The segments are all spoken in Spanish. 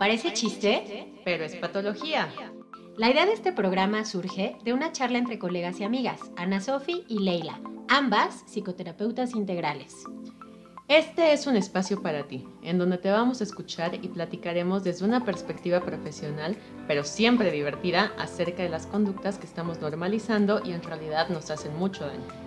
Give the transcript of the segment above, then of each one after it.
Parece chiste, pero es patología. La idea de este programa surge de una charla entre colegas y amigas, Ana Sofi y Leila, ambas psicoterapeutas integrales. Este es un espacio para ti, en donde te vamos a escuchar y platicaremos desde una perspectiva profesional, pero siempre divertida, acerca de las conductas que estamos normalizando y en realidad nos hacen mucho daño.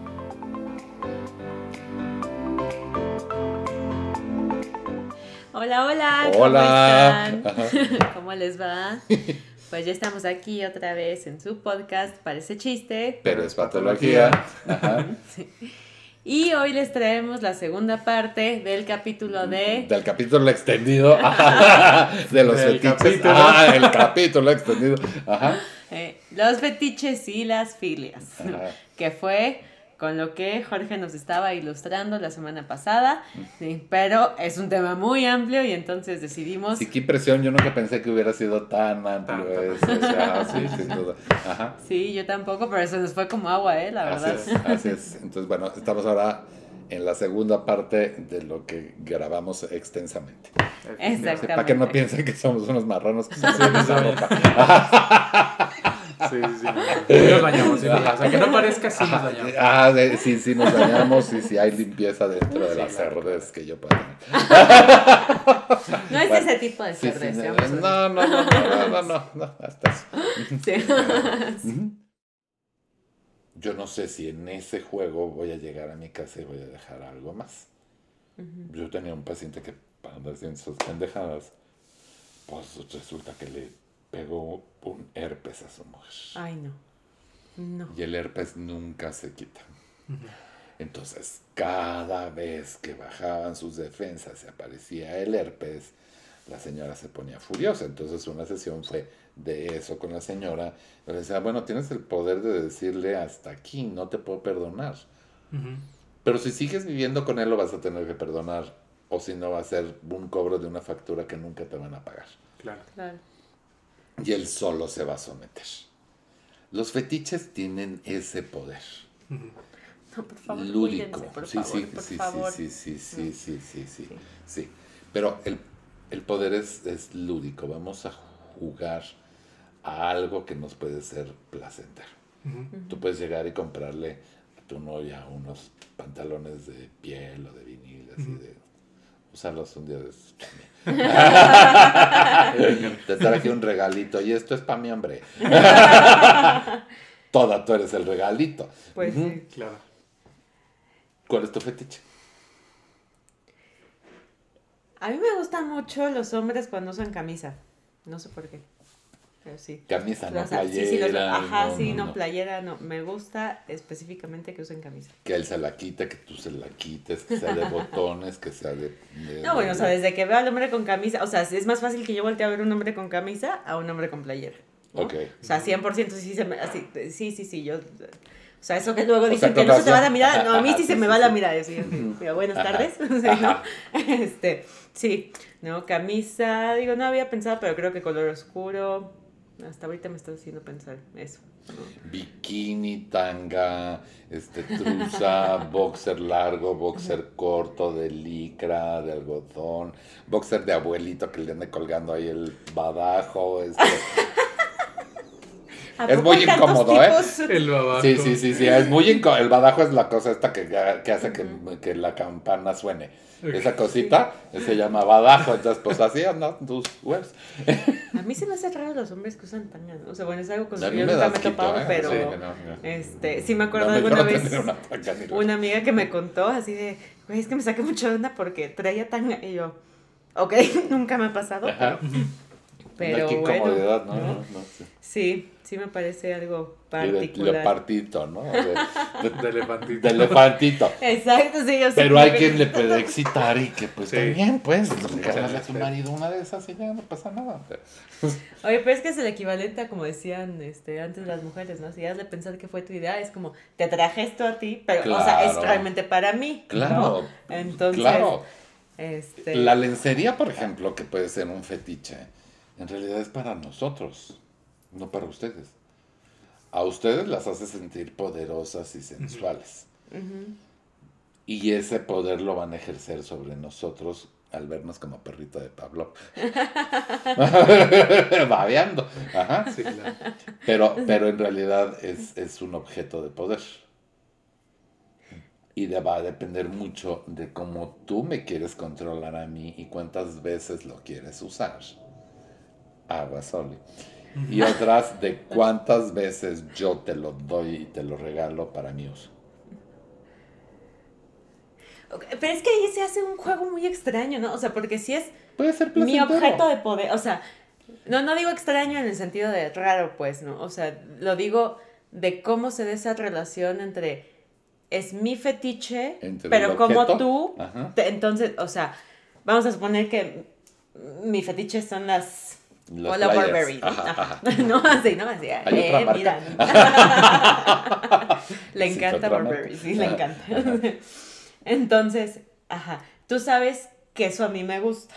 Hola, hola, Hola. ¿cómo están? ¿Cómo les va? Pues ya estamos aquí otra vez en su podcast, parece chiste. Pero es patología. Ajá. Y hoy les traemos la segunda parte del capítulo de... Del capítulo extendido. Ajá. De los Del fetiches. capítulo. Ah, el capítulo extendido. Ajá. eh, los fetiches y las filias, Ajá. que fue con lo que Jorge nos estaba ilustrando la semana pasada, sí, pero es un tema muy amplio y entonces decidimos... Sí, qué impresión. Yo nunca pensé que hubiera sido tan amplio Tan, eso. O sea, sí, sin duda. Ajá. Sí, yo tampoco, pero eso nos fue como agua, ¿eh? La Así verdad. es, así es. Entonces, bueno, estamos ahora en la segunda parte de lo que grabamos extensamente. Exactamente. Para que no piensen que somos unos marranos que se suben esa ropa. Sí, sí. Sí nos dañamos, sí nos. O sea, que no parezca sí nos dañamos. Ah, de- sí, sí nos dañamos y si hay limpieza dentro de Sí, las claro. cerdes que yo tener. No es Bueno, ese tipo de Sí, sí, cerveza. no, no, no, no, no, no, no, no, hasta eso. Sí. Yo no sé si en ese juego voy a llegar a mi casa y voy a dejar algo más. Yo tenía un paciente que para andar haciendo sus pendejadas, pues resulta que le pegó un herpes a su mujer. Ay, no. No. Y el herpes nunca se quita. Entonces, cada vez que bajaban sus defensas y aparecía el herpes, la señora se ponía furiosa. Entonces, una sesión fue de eso con la señora. Le decía, bueno, tienes el poder de decirle hasta aquí, no te puedo perdonar. Pero si sigues viviendo con él, lo vas a tener que perdonar. O si no, va a ser un cobro de una factura que nunca te van a pagar. Claro. Claro. Y él solo se va a someter. Los fetiches tienen ese poder. No, por favor, lúdico. por sí, favor, sí, por sí, favor. sí, sí, sí, No. sí, sí, sí, Sí. sí. Pero el, el poder es, es lúdico. Vamos a jugar a algo que nos puede ser placentero. Tú puedes llegar y comprarle a tu novia unos pantalones de piel o de vinil, así de usarlos un día de también. Te traje un regalito y esto es para mi hombre. Toda tú eres el regalito. Pues sí. Claro. ¿Cuál es tu fetiche? A mí me gustan mucho los hombres cuando usan camisa. No sé por qué. Pero sí. Camisa, no playera. sí, sí, los- ajá, no, sí, no, no, no. playera, no. Me gusta específicamente que usen camisa. Que él se la quite, que tú se la quites, que sea de botones, que sea de... de- No, bueno, o sea, de- desde que veo al hombre con camisa, o sea, es más fácil que yo voltee a ver un hombre con camisa a un hombre con playera. Ok. O sea, 100% sí se me, así, sí, sí, sí, yo... O sea, eso que luego O dicen sea, que no se te va la mirada, no, a mí sí se me va la mirada, digo, buenas tardes. Este, sí, no, camisa, digo, no había pensado, pero creo que color oscuro, hasta ahorita me está haciendo pensar eso. ¿no? Bikini, tanga, este, truza, boxer largo, boxer corto, de licra, de algodón, boxer de abuelito que le ande colgando ahí el badajo. Este. ¿A Es muy incómodo, ¿eh? El babaco. Sí, sí, sí, sí, es muy incómodo. El badajo es la cosa esta que, que hace que, que la campana suene. Esa cosita se llama badajo, entonces pues así andan tus webs. A mí se me hace raro los hombres que usan ¿no? O sea, bueno, es algo con lo que mí yo me nunca me he topado, ¿eh? pero... Sí, no, no. Este, sí me acuerdo No, alguna vez una amiga que me contó así de, güey, es que me saqué mucho de onda porque traía tanga y yo, ok, nunca me ha pasado, Ajá. pero, Pero bueno, incomodidad, ¿no? ¿no? No, no, sí. sí, sí me parece algo particular. leopartito, ¿no? De, de- De elefantito. de elefantito. Exacto, sí, yo Pero hay quien le puede excitar y que pues Sí. también, pues, regalarle a tu marido una de esas y ya no pasa nada. Oye, pero es que es el equivalente a como decían este, antes las mujeres, ¿no? Si has de pensar que fue tu idea, es como, te traje esto a ti, pero, o sea, es realmente para mí. Claro, ¿no? Entonces, claro. este... La lencería, por ejemplo, que puede ser un fetiche, en realidad es para nosotros, no para ustedes. A ustedes las hace sentir poderosas y sensuales. Y ese poder lo van a ejercer sobre nosotros al vernos como perrito de Pablo. Babeando. Ajá. Sí, claro. Pero, pero en realidad es, es un objeto de poder. Y de- va a depender mucho de cómo tú me quieres controlar a mí y cuántas veces lo quieres usar. Agua Soli. Y otras de cuántas veces yo te lo doy y te lo regalo para mi uso. Pero es que ahí se hace un juego muy extraño, ¿no? O sea, porque si es Puede ser mi objeto de poder, o sea, no, no digo extraño en el sentido de raro, pues, ¿no? O sea, lo digo de cómo se da esa relación entre es mi fetiche, Entre pero como tú, te- entonces, o sea, vamos a suponer que mi fetiche son las Las Hola playas. Burberry. ¿no? Ajá, Ajá. ajá. No, así, no, así. Hay eh, otra mira. le Sí, encanta otra Burberry, sí, le encanta. Entonces, ajá, tú sabes que eso a mí me gusta.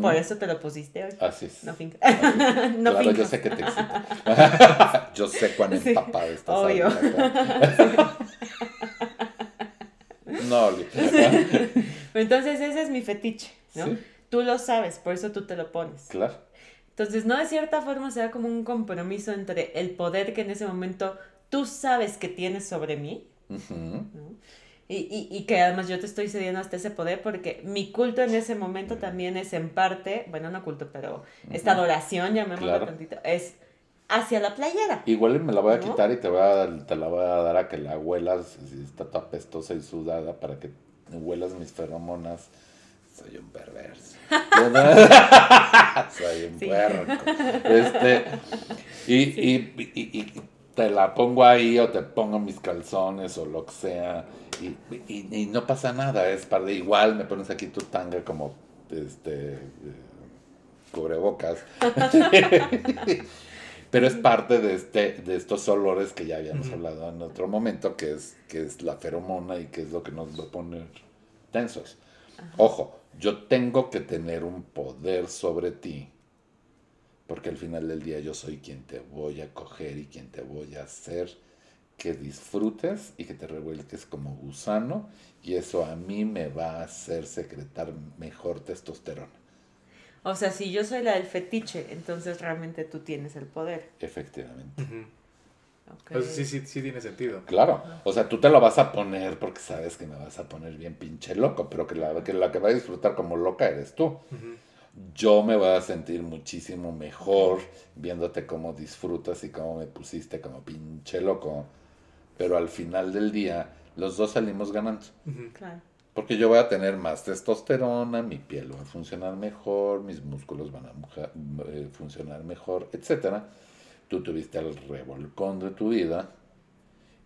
Por eso te lo pusiste hoy. Así es. No finca. No claro, yo sé que te excita. yo sé cuán Sí, empapada estás. obvio. no. Entonces, ese es mi fetiche, ¿no? Sí. Tú lo sabes, por eso tú te lo pones. Claro. Entonces, no de cierta forma se da como un compromiso entre el poder que en ese momento tú sabes que tienes sobre mí. Y, y, y que además yo te estoy cediendo hasta ese poder porque mi culto en ese momento también es en parte, bueno, no culto, pero esta adoración, llamémoslo Claro. tantito, es hacia la playera. Igual me la voy a ¿No? quitar y te, voy a, te la voy a dar a que la huelas, si está toda pestosa y sudada, para que huelas mis feromonas. Soy un perverso. Soy un Sí. puerco. Este, y, y, y- y te la pongo ahí o te pongo mis calzones o lo que sea. Y, no pasa nada. Es para igual me pones aquí tu tanga como este eh, cubrebocas. Pero es parte de, este, de estos olores que ya habíamos hablado en otro momento, que es, que es la feromona y que es lo que nos va a poner tensos. Ojo, yo tengo que tener un poder sobre ti, porque al final del día yo soy quien te voy a coger y quien te voy a hacer que disfrutes y que te revuelques como gusano, y eso a mí me va a hacer secretar mejor testosterona, O sea, si yo soy la del fetiche, entonces realmente tú tienes el poder. efectivamente. Pues sí, sí, sí tiene sentido. Claro, o sea, tú te lo vas a poner porque sabes que me vas a poner bien pinche loco, pero que la que, la que va a disfrutar como loca eres tú. Yo me voy a sentir muchísimo mejor viéndote cómo disfrutas y cómo me pusiste como pinche loco. Pero al final del día, los dos salimos ganando. Claro. Porque yo voy a tener más testosterona, mi piel va a funcionar mejor, mis músculos van a eh, funcionar mejor, etc. Tú tuviste el revolcón de tu vida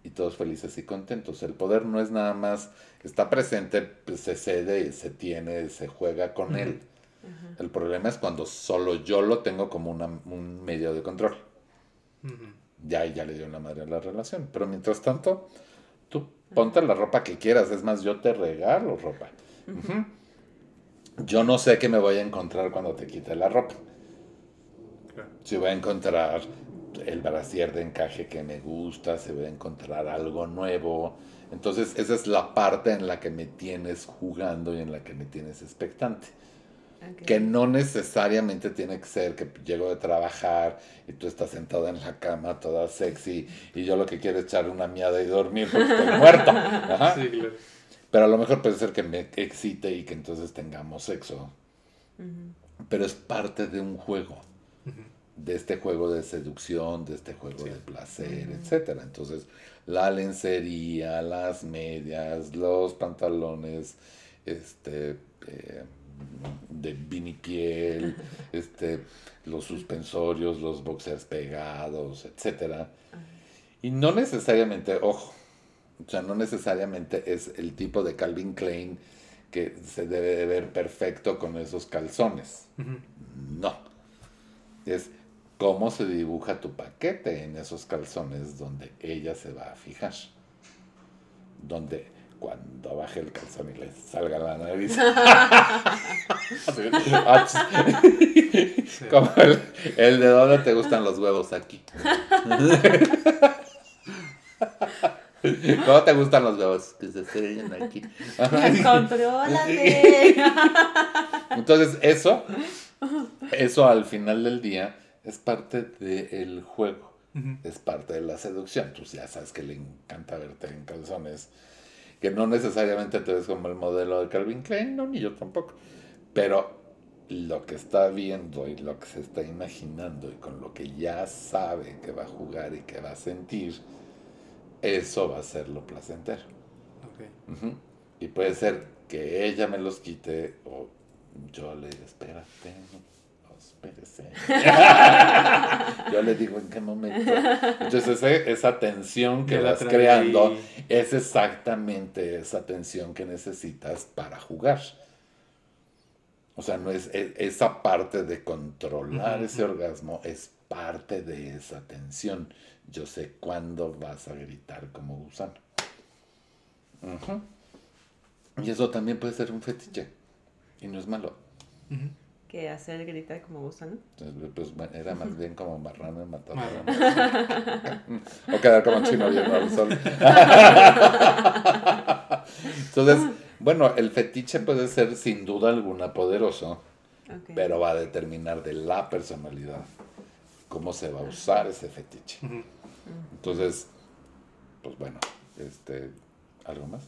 y todos felices y contentos. El poder no es nada más, está presente, pues, se cede, se tiene, se juega con él. El problema es cuando solo yo lo tengo como una- un medio de control. Ujú. Ya, ya le dio la madre a la relación. Pero mientras tanto, tú ponte la ropa que quieras. Es más, yo te regalo ropa. Yo no sé qué me voy a encontrar cuando te quite la ropa. Claro. Si voy a encontrar el brasier de encaje que me gusta, si voy a encontrar algo nuevo. Entonces, esa es la parte en la que me tienes jugando y en la que me tienes expectante que no necesariamente tiene que ser que llego de trabajar y tú estás sentada en la cama toda sexy y yo lo que quiero es echar una miada y dormir porque estoy muerto. Ajá. Sí, claro. Pero a lo mejor puede ser que me excite y que entonces tengamos sexo. Pero es parte de un juego. De este juego de seducción, de este juego Sí. de placer, Ujú. etcétera. Entonces, la lencería, las medias, los pantalones, este, eh, de vinipiel, este, los suspensorios, los boxers pegados, etcétera. Y no necesariamente, ojo, o sea, no necesariamente es el tipo de Calvin Klein que se debe de ver perfecto con esos calzones. No. Es cómo se dibuja tu paquete en esos calzones donde ella se va a fijar. Donde cuando baje el calzón y le salga la nariz. Sí. Como el, el de dónde te gustan los huevos aquí. ¿Cómo te gustan los huevos? Que se estrellen aquí. Contrólate. Entonces, eso, eso al final del día es parte del juego, es parte de la seducción. Tú ya sabes que le encanta verte en calzones, que no necesariamente te ves como el modelo de Calvin Klein, no, ni yo tampoco. Pero lo que está viendo y lo que se está imaginando y con lo que ya sabe que va a jugar y que va a sentir, eso va a ser lo placentero. Y puede ser que ella me los quite o yo le diga, espérate, espérese. yo le digo en qué momento. Entonces ese- esa tensión que vas creando es exactamente esa tensión que necesitas para jugar. O sea, no es, e- esa parte de controlar ese orgasmo es parte de esa tensión. Yo sé cuándo vas a gritar como gusano. Y eso también puede ser un fetiche. Y no es malo. Ujú. Que hacer gritar como gusano. Pues bueno, era más bien como marrano y matador. Marrano. o quedar como chino viendo al sol. Entonces, bueno, el fetiche puede ser sin duda alguna poderoso, pero va a determinar de la personalidad cómo se va a usar ese fetiche. Entonces, pues bueno, este, ¿algo más?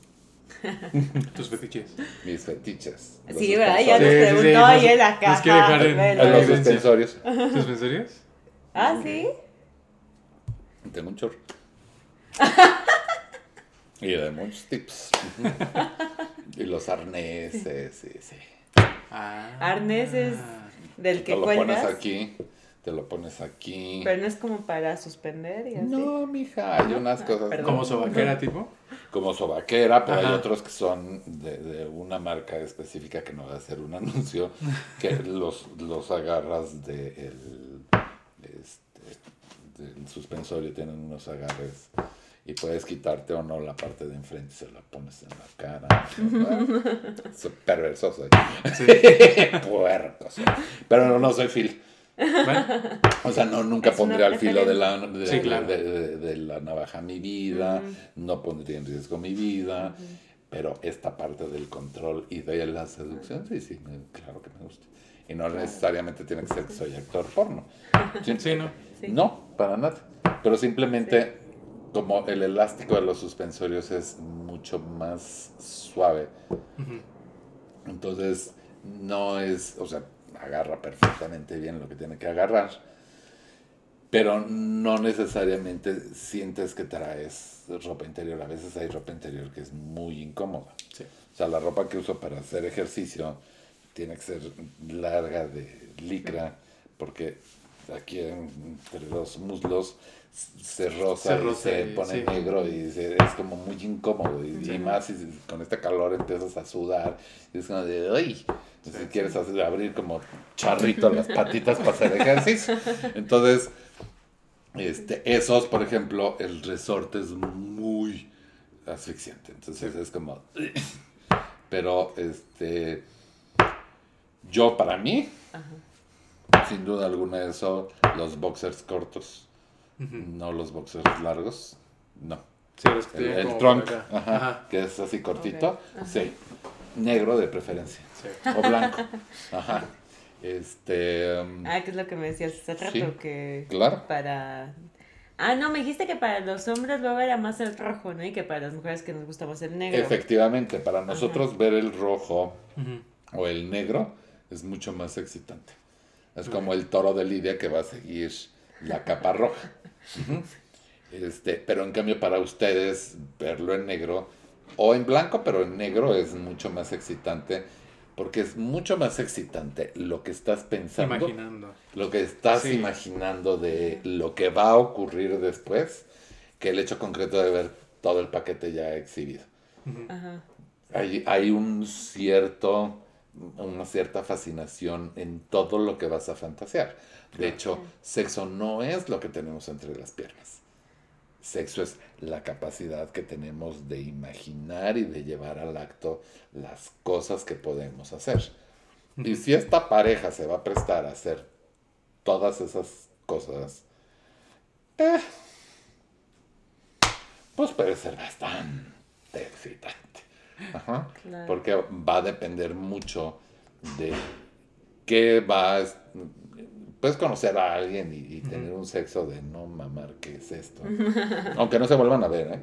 Tus fetiches. Mis fetiches. Sí, ¿verdad? Ya nos Sí, sí, sí, preguntó ahí en la caja. nos quiere dejar en-. En los suspensorios. ¿Suspensorios? Ah, sí. Tengo un chorro. y de muchos tips. y los arneses, sí, sí. Ah. Arneses del Te que lo pones cuelgas. aquí, te lo pones aquí. Pero no es como para suspender y así. No, mija, hay unas cosas Perdón. ¿Como sobaquera tipo? Como sobaquera, pero hay otros que son de, de una marca específica que no va a hacer un anuncio, que los, los agarras de el, este, del suspensorio, tienen unos agarres y puedes quitarte o no la parte de enfrente, se la pones en la cara. Soy perverso soy. Sí. Puerco soy. Pero no, no soy Phil. Bueno, O sea, no, nunca pondría el filo de la, de, Sí, claro. de- de- de la navaja mi vida, no pondría en riesgo mi vida, pero esta parte del control y de la seducción, sí, sí, claro que me gusta. Y no necesariamente tiene que ser que soy actor porno. Sí, sí, ¿no? Sí. No, para nada. Pero simplemente, como el elástico de los suspensorios es mucho más suave, entonces, no es, o sea, agarra perfectamente bien lo que tiene que agarrar, pero no necesariamente sientes que traes ropa interior. A veces hay ropa interior que es muy incómoda. Sí. O sea, la ropa que uso para hacer ejercicio tiene que ser larga de licra, porque aquí entre los muslos se roza, Se y se pone sí. negro y se- es como muy incómodo. Y, y más si con este calor empiezas a sudar. Y es como de, ¡ay! Sí. quieres hacer, abrir como charrito las patitas para hacer ejercicio. Entonces, este, esos, por ejemplo, el resorte es muy asfixiante. Entonces Sí. es como. Pero este. Yo, para mí, Ajá. sin duda alguna, eso, los boxers cortos, No los boxers largos, no. Sí, los que El, el trunk, ajá, Ajá. que es así cortito, sí. Negro de preferencia, Sí. o blanco. Ajá. Este. um, Ah, que es lo que me decías hace rato, Sí. que Claro. para... Ah, no, me dijiste que para los hombres luego era más el rojo, ¿no? Y que para las mujeres que nos gusta más el negro. Efectivamente, para nosotros ver el rojo o el negro es mucho más excitante. Es como el toro de Lidia que va a seguir la capa roja. Este, pero en cambio para ustedes verlo en negro o en blanco, pero en negro es mucho más excitante porque es mucho más excitante lo que estás pensando, Imaginando. lo que estás Sí. imaginando de lo que va a ocurrir después que el hecho concreto de ver todo el paquete ya exhibido. Ajá. hay, hay un cierto, una cierta fascinación en todo lo que vas a fantasear. De hecho, sexo no es lo que tenemos entre las piernas. Sexo es la capacidad que tenemos de imaginar y de llevar al acto las cosas que podemos hacer. Y si esta pareja se va a prestar a hacer todas esas cosas, eh, pues puede ser bastante excitante. Ajá. Claro. Porque va a depender mucho de qué vas. Puedes conocer a alguien y, y tener un sexo de no mamar, ¿qué es esto? Aunque no se vuelvan a ver, ¿eh?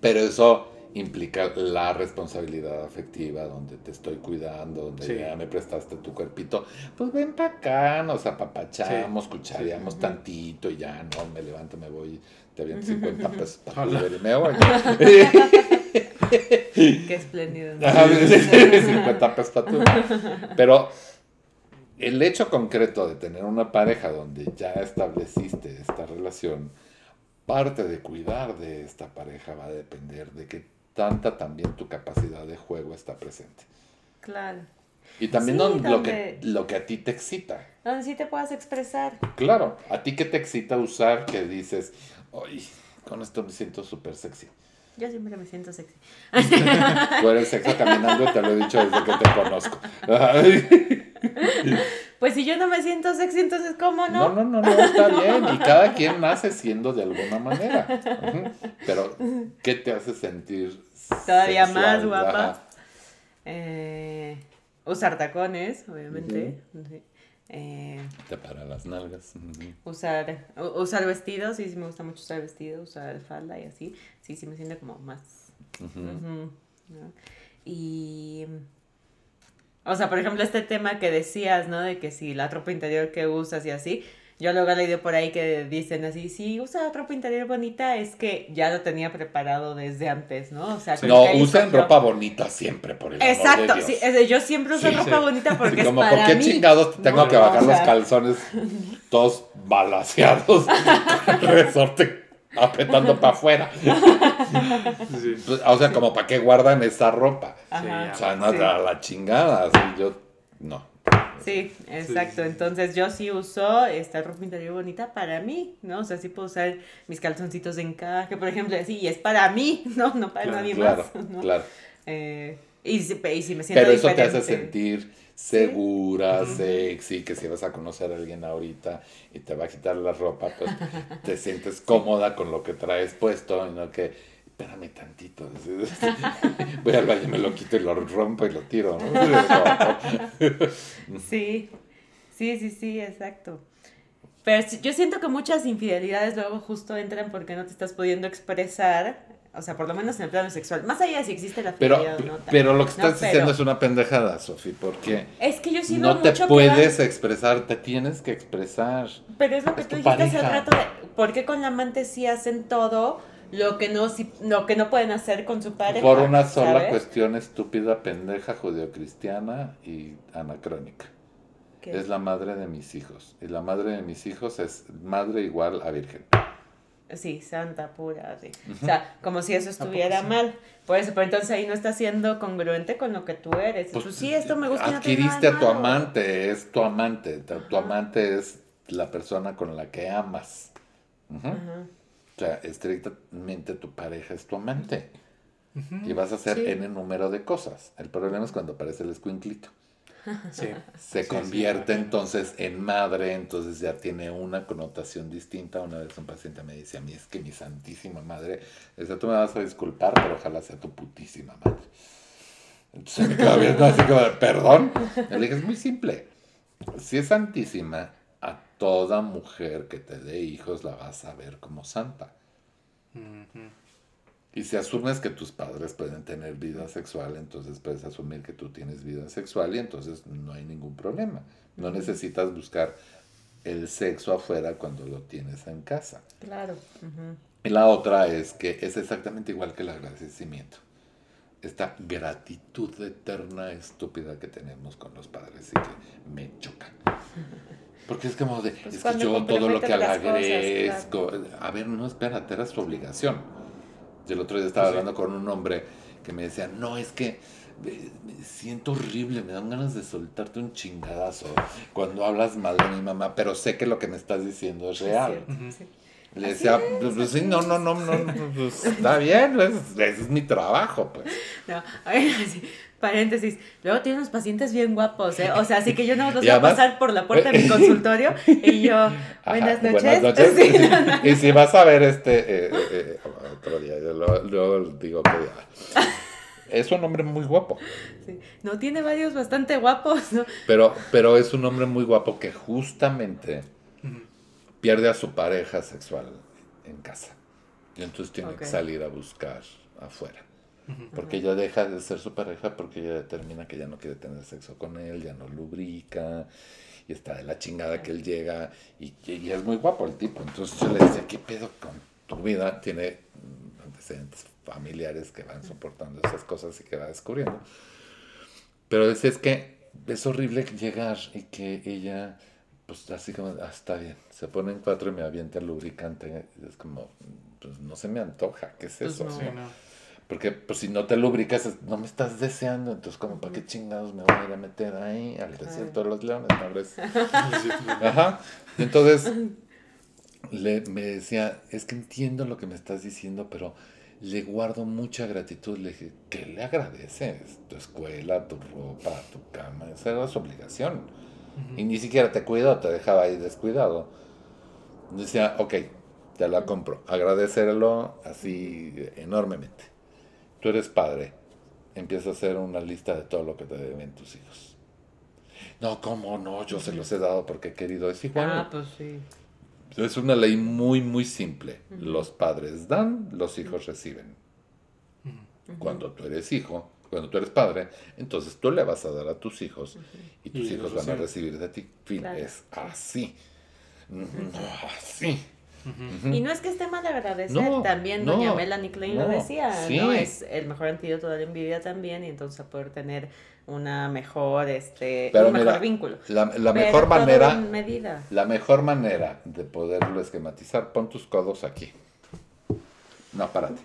Pero eso implica la responsabilidad afectiva, donde te estoy cuidando, donde Sí. ya me prestaste tu cuerpito. Pues ven para acá, nos apapachamos, Sí. cuchareamos tantito y ya, no, me levanto, me voy, te aviento 50 pesos para y me voy. Qué espléndido. ¿no? Ajá, 50 pesos para tú. Pero el hecho concreto de tener una pareja donde ya estableciste esta relación, parte de cuidar de esta pareja va a depender de que tanta también tu capacidad de juego está presente. Claro. Y también Sí, no- lo, donde- que, lo que a ti te excita. Donde sí te puedas expresar. Claro, a ti que te excita usar que dices, ay, con esto me siento súper sexy. Yo siempre me siento sexy. Tú eres sexo caminando, te lo he dicho desde que te conozco. Pues si yo no me siento sexy, entonces ¿cómo No, no? no, no, no, está bien. Y cada quien nace siendo de alguna manera. Pero, ¿qué te hace sentir Todavía más guapa. Eh, usar tacones, obviamente. Sí. Eh, Te para las nalgas. Usar, usar vestidos, sí, sí me gusta mucho usar vestido, usar falda y así. Sí, sí me siento como más. Y. O sea, por ejemplo, este tema que decías, ¿no? De que si la ropa interior que usas y así. Yo luego he leído por ahí que dicen así, si usa ropa interior bonita es que ya lo tenía preparado desde antes, ¿no? O sea, No, usen ropa bonita siempre, por el amor Exacto, de Dios. sí, es de, yo siempre uso Sí, ropa sí. bonita porque Como, es ¿por para qué mí. chingados te tengo ¿no? que bajar O los sea, calzones todos balaseados, resorte apretando para afuera? Sí. Pues, O sea, como para qué guardan esa ropa. Ajá, O sea, no, sí. a la chingada. así yo, no. Sí, exacto. sí, sí. Entonces yo sí uso esta ropa interior bonita para mí, ¿no? O sea, sí puedo usar mis calzoncitos de encaje, por ejemplo, así, y es para mí, ¿no? No para Claro, nadie Claro, más, ¿no? claro. Eh, y, si, y si me siento Pero eso te hace diferente. sentir segura, sexy, que si vas a conocer a alguien ahorita y te va a quitar la ropa, pues te sientes cómoda con lo que traes puesto y no que, espérame tantito, voy al baño, me lo quito y lo rompo y lo tiro, ¿no? Sí, sí, sí, sí, exacto. Pero yo siento que muchas infidelidades luego justo entran porque no te estás pudiendo expresar, o sea, por lo menos en el plano sexual, más allá de si existe la Pero, fidelidad o no. pero lo que No, estás pero- diciendo es una pendejada, Sofi, porque Es que yo sí no te mucho que puedes van- expresar, te tienes que expresar. Pero es lo que Es tú dijiste hace pareja. rato de por qué con la amante sí hacen todo lo que no sí- lo que no pueden hacer con su pareja. Por una sola ¿sabes? cuestión estúpida, pendeja, judeocristiana y anacrónica. Es la madre de mis hijos. Y la madre de mis hijos es madre igual a virgen. Sí, santa pura, sí. O sea, como si eso estuviera mal. Por eso, pero entonces ahí no está siendo congruente con lo que tú eres. Pues, sí, esto me gusta. Adquiriste a tu malo. amante, es tu amante. Tu, amante es la persona con la que amas. Ajá. O sea, estrictamente tu pareja es tu amante. Y vas a hacer Sí. N número de cosas. El problema es cuando aparece el escuinclito. Sí. Se Sí, convierte sí, entonces en madre, entonces ya tiene una connotación distinta. Una vez un paciente me dice a mí, es que mi santísima madre, dice, tú me vas a disculpar, pero ojalá sea tu putísima madre. Entonces me quedo viendo así como, perdón. Le dije, es muy simple. Si es santísima, toda mujer que te dé hijos la vas a ver como santa. Y si asumes que tus padres pueden tener vida sexual, entonces puedes asumir que tú tienes vida sexual y entonces no hay ningún problema. No necesitas buscar el sexo afuera cuando lo tienes en casa. Claro. Y la otra es que es exactamente igual que el agradecimiento. Esta gratitud eterna estúpida que tenemos con los padres y que me chocan. Porque es como de, Pues es que yo todo lo que las cosas, agradezco. A ver, no, espérate, era su obligación. Y el otro día estaba Pues sí. hablando con un hombre que me decía, no, es que me, me siento horrible, me dan ganas de soltarte un chingadazo cuando hablas mal de mi mamá, pero sé que lo que me estás diciendo es real. cierto, Ujú. sí. Le Así decía, es, pues, pues, sí, así no, no, no, no, no, pues, está bien, es- ese es mi trabajo, pues. No, a ver, sí, paréntesis. Luego tiene unos pacientes bien guapos, ¿eh? O sea, así que yo no los voy a además- pasar por la puerta de mi consultorio y yo, Ajá, buenas noches. Buenas noches. Sí, no, no. Y si vas a ver este, eh, eh, eh, otro día. Yo digo que ya. Es un hombre muy guapo. Sí. No, tiene varios bastante guapos, ¿no? Pero, pero es un hombre muy guapo que justamente pierde a su pareja sexual en casa. Y entonces tiene que salir a buscar afuera. Porque ella deja de ser su pareja porque ella determina que ya no quiere tener sexo con él, ya no lubrica, y está de la chingada que él llega, y, y es muy guapo el tipo. Entonces yo le decía, ¿qué pedo con tu vida? Tiene antecedentes familiares que van soportando esas cosas y que va descubriendo. Pero decía, es que es horrible llegar y que ella, pues así como, ah, está bien, se pone en cuatro y me avienta el lubricante. Es como, pues no se me antoja, ¿qué es Pues eso? no. Porque pues, si no te lubricas, no me estás deseando, entonces como, ¿para qué chingados me voy a ir a meter ahí al desierto de los leones? No, Ajá. Entonces, le, me decía, es que entiendo lo que me estás diciendo, pero le guardo mucha gratitud. Le dije, ¿qué le agradeces? Tu escuela, tu ropa, tu cama, esa era su obligación. Y ni siquiera te cuidó, te dejaba ahí descuidado. Decía, ok, te la compro. Agradecerlo así enormemente. Tú eres padre. Empieza a hacer una lista de todo lo que te deben tus hijos. No, ¿cómo no? Yo se los he dado porque he querido. Es igual. Ah, pues sí. Es una ley muy, muy simple. Los padres dan, los hijos reciben. Cuando tú eres hijo, cuando tú eres padre, entonces tú le vas a dar a tus hijos y tus Y hijos van a recibir de ti. Fin, Claro. es así. No así. Y no es que esté mal agradecer, No, también no, doña Melanie Klein lo decía, sí. ¿no? Es el mejor antídoto de la envidia también, y entonces a poder tener una mejor, este, Pero un mejor vínculo. La, la Pero mejor manera, medida. la mejor manera de poderlo esquematizar, pon tus codos aquí. No, párate.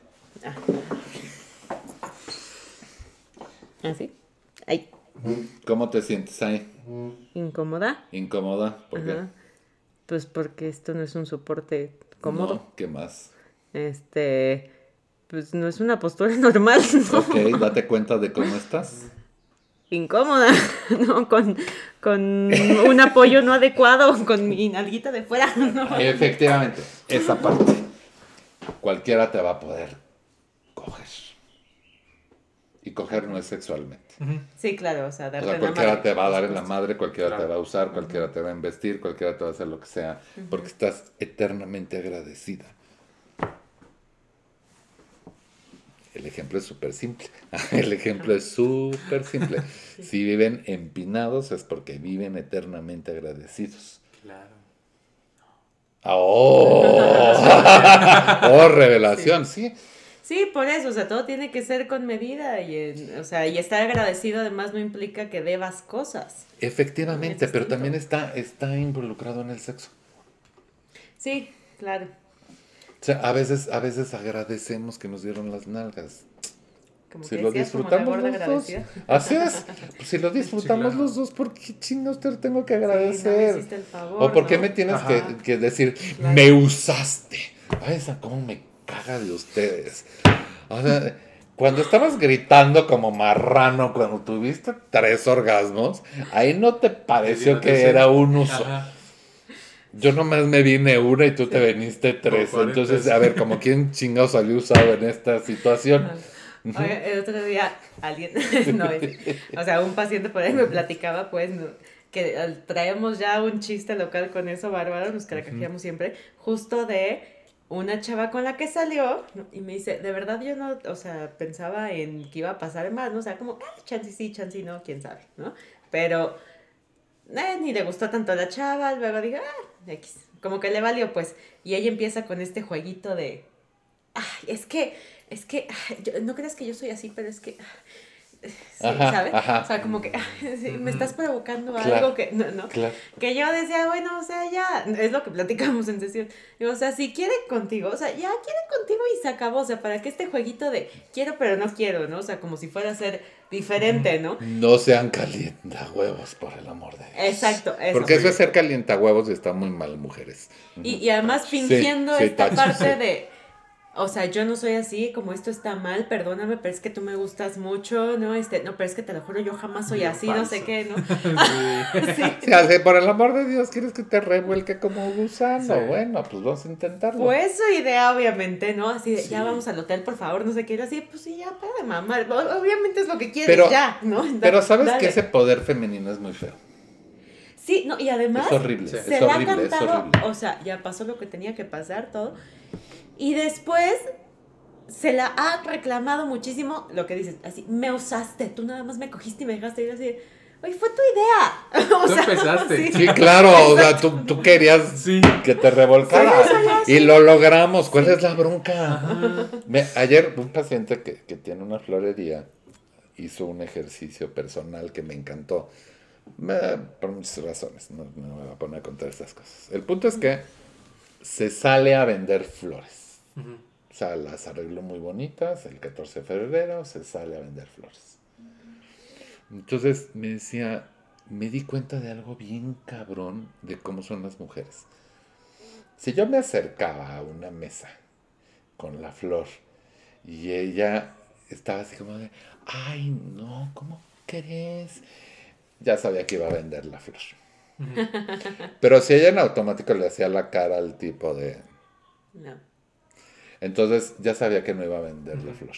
¿Así? Ay, ¿Cómo te sientes ahí? incómoda. ¿Incómoda? ¿Por qué? Ajá. Pues porque esto no es un soporte cómodo. No, ¿Qué más? Este, pues no es una postura normal, ¿no? Ok, date cuenta de cómo estás. Incómoda, ¿no? Con, con un apoyo no adecuado, con mi nalguita de fuera, ¿no? Efectivamente, esa parte. Cualquiera te va a poder. Y coger no es sexualmente. Sí, claro, o sea, O darte sea, en la cualquiera madre, te va a dar en la supuesto. madre, cualquiera te va a usar, cualquiera te va a investir, cualquiera te va a hacer lo que sea, porque estás eternamente agradecida. El ejemplo es súper simple. El ejemplo es súper simple. Si viven empinados es porque viven eternamente agradecidos. Claro. ¡Oh! ¡Oh, revelación! Sí. Sí, por eso, o sea, todo tiene que ser con medida y, en- o sea, y estar agradecido además no implica que debas cosas. Efectivamente, pero también está, está involucrado en el sexo. Sí, claro. O sea, a veces, a veces agradecemos que nos dieron las nalgas. Como Si que lo decías, disfrutamos los dos. Así es. Pues si lo disfrutamos claro. los dos, ¿por qué chingados te tengo que Sí, no me agradecer? hiciste el favor, o por qué ¿no? me tienes que, que decir, Claro. me usaste. Ay, esa cómo me caga de ustedes. O sea, cuando estabas gritando como marrano cuando tuviste tres orgasmos, ahí no te pareció que era un uso. Ajá. Yo nomás me vine una y tú te viniste tres. Entonces, a ver, como quién chingado salió usado en esta situación. Oiga, el otro día alguien, no, es- o sea, un paciente por ahí me platicaba, pues, no, que traemos ya un chiste local con eso, bárbaro, nos carcajeamos siempre, justo de una chava con la que salió, y me dice, de verdad yo no, o sea, pensaba en que iba a pasar más, ¿no? O sea, como, ah, chance sí, chance no, quién sabe, ¿no? Pero, eh, ni le gustó tanto a la chava, luego digo, ah, X, como que le valió, pues, y ella empieza con este jueguito de, ay, es que, es que, yo- no creas que yo soy así, pero es que, sí, Ajá, ¿sabes? ajá. O sea, como que, sí, me estás provocando Claro. algo que, no, no, Claro. que yo decía, bueno, o sea, ya, es lo que platicamos en sesión. Digo, o sea, si quiere contigo, o sea, ya quiere contigo y se acabó, o sea, para que este jueguito de quiero pero no quiero, ¿no? O sea, como si fuera a ser diferente, ¿no? No sean calientahuevos, por el amor de Dios. Exacto, eso. Porque eso es ser calientahuevos y está muy mal, mujeres. Y, y además fingiendo sí, esta parte de, o sea, yo no soy así, como esto está mal, perdóname, pero es que tú me gustas mucho, ¿no? Este, no, pero es que te lo juro, yo jamás soy Bien así, no sé qué, ¿no? Sí. Sí. Por el amor de Dios, ¿quieres que te revuelque como gusano? Sí. Bueno, pues vamos a intentarlo. Pues su idea, obviamente, ¿no? Así de, Sí. ya vamos al hotel, por favor, no sé qué, y así, pues sí, ya, para de mamar. O- Obviamente es lo que quieres, Pero- ya, ¿no? Pero sabes dale. que ese poder femenino es muy feo. Sí, no, y además... Es horrible, Sí. es se le ha horrible, es cantado, horrible. o sea, ya pasó lo que tenía que pasar, todo. Y después se la ha reclamado muchísimo lo que dices, así, me usaste, tú nada más me cogiste y me dejaste ir así, oye, fue tu idea. o Tú empezaste. sí. Sí, claro, o sea, tú, tú querías Sí. que te revolcara. y lo logramos. ¿Cuál es la bronca? Me- ayer un paciente que, que tiene una florería hizo un ejercicio personal que me encantó. Me- por muchas razones, no, no me voy a poner a contar estas cosas. El punto es que se sale a vender flores. O sea, las arregló muy bonitas. El 14 de febrero se sale a vender flores. Entonces me decía, me di cuenta de algo bien cabrón de cómo son las mujeres. Si yo me acercaba a una mesa con la flor y ella estaba así como de, ay, no, ¿cómo crees? Ya sabía que iba a vender la flor. Pero si ella en automático le hacía la cara al tipo de, No. Entonces ya sabía que no iba a vender la flor.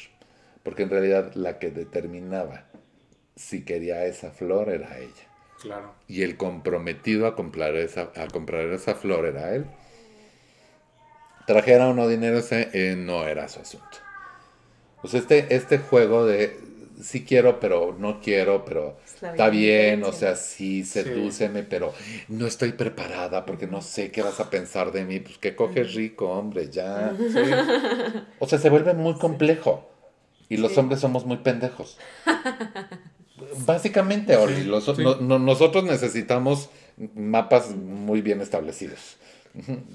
Porque en realidad la que determinaba si quería esa flor era ella. Claro. Y el comprometido a comprar esa, a comprar esa flor era él. Trajera o no dinero, ese eh, no era su asunto. Sea, este, este juego de sí quiero, pero no quiero, pero está bien, o sea, sí, sedúceme, pero no estoy preparada porque no sé qué vas a pensar de mí. Pues que coges rico, hombre, ya. Sí. O sea, se vuelve muy complejo. Y los Sí. hombres somos muy pendejos. Básicamente, Oli, los- sí. no- no- nosotros necesitamos mapas muy bien establecidos.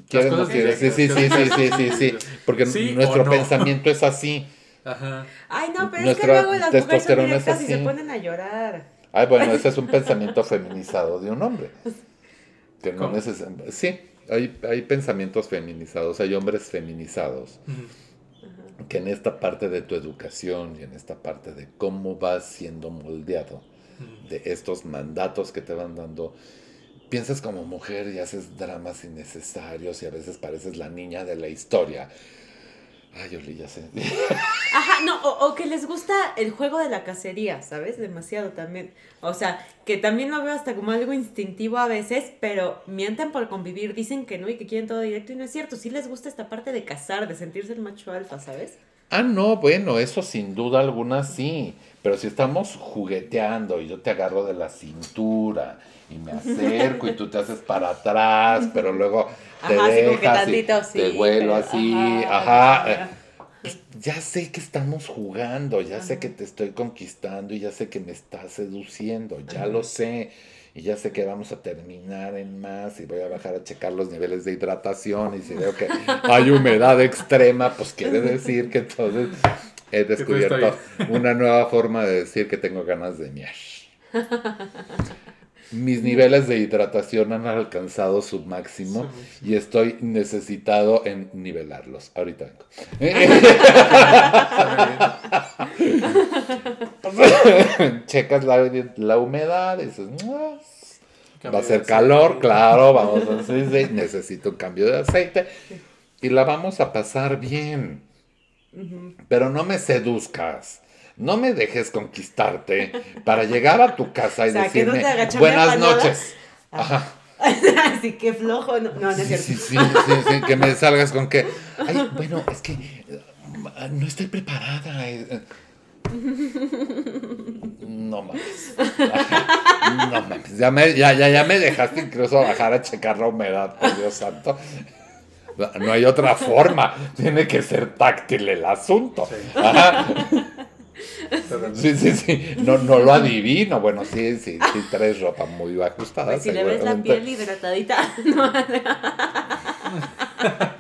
¿Quieres, no quieres? Sí, sí, sí, sí, sí, sí, sí. Porque Sí nuestro no. pensamiento es así. Ajá. Ay, no, pero es que luego las mujeres son y se ponen a llorar. Ay, bueno, ese es un pensamiento feminizado de un hombre. Que no neces- Sí, hay, hay pensamientos feminizados, hay hombres feminizados. Que en esta parte de tu educación y en esta parte de cómo vas siendo moldeado de estos mandatos que te van dando, piensas como mujer y haces dramas innecesarios y a veces pareces la niña de la historia. Ay, Oli, ya sé. Ajá, no, o, o que les gusta el juego de la cacería, ¿sabes? Demasiado también. O sea, que también lo veo hasta como algo instintivo a veces, pero mienten por convivir, dicen que no y que quieren todo directo y no es cierto. Sí les gusta esta parte de cazar, de sentirse el macho alfa, ¿sabes? Ah, no, bueno, eso sin duda alguna sí. Pero si estamos jugueteando y yo te agarro de la cintura y me acerco y tú te haces para atrás, pero luego te Ajá, dejas y tantito, te sí, pero- así, ajá, eh, Ya sé que estamos jugando, ya sé que te estoy conquistando y ya sé que me estás seduciendo, ya lo sé. Y ya sé que vamos a terminar en más y voy a bajar a checar los niveles de hidratación y si veo que hay humedad extrema, pues quiere decir que entonces he descubierto una nueva forma de decir que tengo ganas de miar. Mis niveles de hidratación han alcanzado su máximo y estoy necesitado en nivelarlos. Ahorita vengo. Checas la, la humedad y dices, "Ah, va a ser calor, claro, vamos a sí, sí, necesito un cambio de aceite y la vamos a pasar bien. Pero no me seduzcas. No me dejes conquistarte para llegar a tu casa y O sea, que no decirme buenas patadas". noches. Ajá. Así que flojo, no, no, no es Sí, cierto. sí, sí, sí, sí, que me salgas con que, ay, bueno, es que eh, no estoy preparada. Eh, eh". No mames. No mames. Ya me, ya, ya, ya me dejaste incluso bajar a checar la humedad, por Dios santo. No hay otra forma. Tiene que ser táctil el asunto. Sí. Sí, sí, sí. No, no lo adivino. Bueno, sí, sí, sí traes ropa muy ajustada. Pues si le ves la piel hidratadita, no,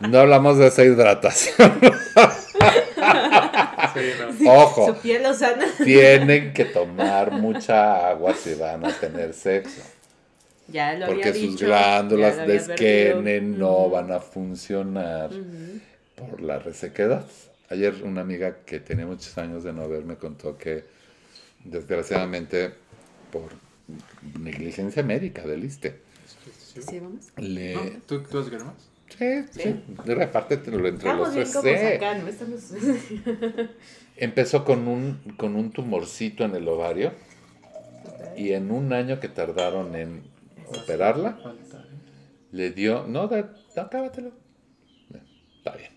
No hablamos de esa hidratación. Sí, no. Ojo, su piel lo sana. tienen que tomar mucha agua si van a tener sexo. Ya lo Porque había sus dicho, glándulas de esquene no van a funcionar por la resequedad. Ayer una amiga que tenía muchos años de no ver me contó que desgraciadamente por negligencia médica del ISTE, Sí, vamos. le... ¿Tú, ¿Tú has más? Sí, sí, repártetelo entre Estamos los bien tres. como Sí. acá, ¿no? Estamos... Empezó con un, con un tumorcito en el ovario y en un año que tardaron en operarla, ¿eh? le dio... No, da. No, Está bien.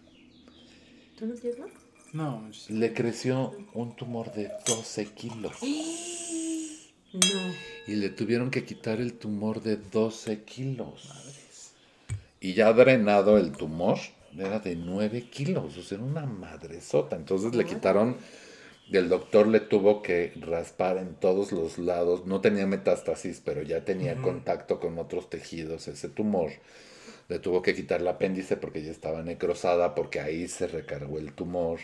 ¿Tú no quieres más? No. Le creció un tumor de 12 kilos No. y le tuvieron que quitar el tumor de 12 kilos. Y ya drenado el tumor, era de 9 kilos, o sea, era una madresota. Entonces le quitaron, el doctor le tuvo que raspar en todos los lados, no tenía metástasis, pero ya tenía contacto con otros tejidos ese tumor. Le tuvo que quitar el apéndice porque ya estaba necrosada, porque ahí se recargó el tumor.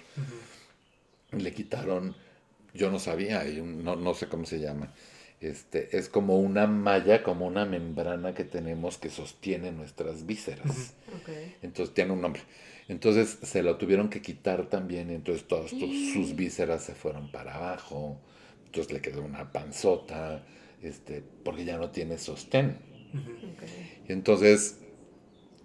Le quitaron, yo no sabía, no, no sé cómo se llama. Este, es como una malla, como una membrana que tenemos que sostiene nuestras vísceras. Entonces tiene un nombre. Entonces se lo tuvieron que quitar también, entonces todas sus vísceras se fueron para abajo, entonces le quedó una panzota, este, porque ya no tiene sostén. Ok. Y entonces,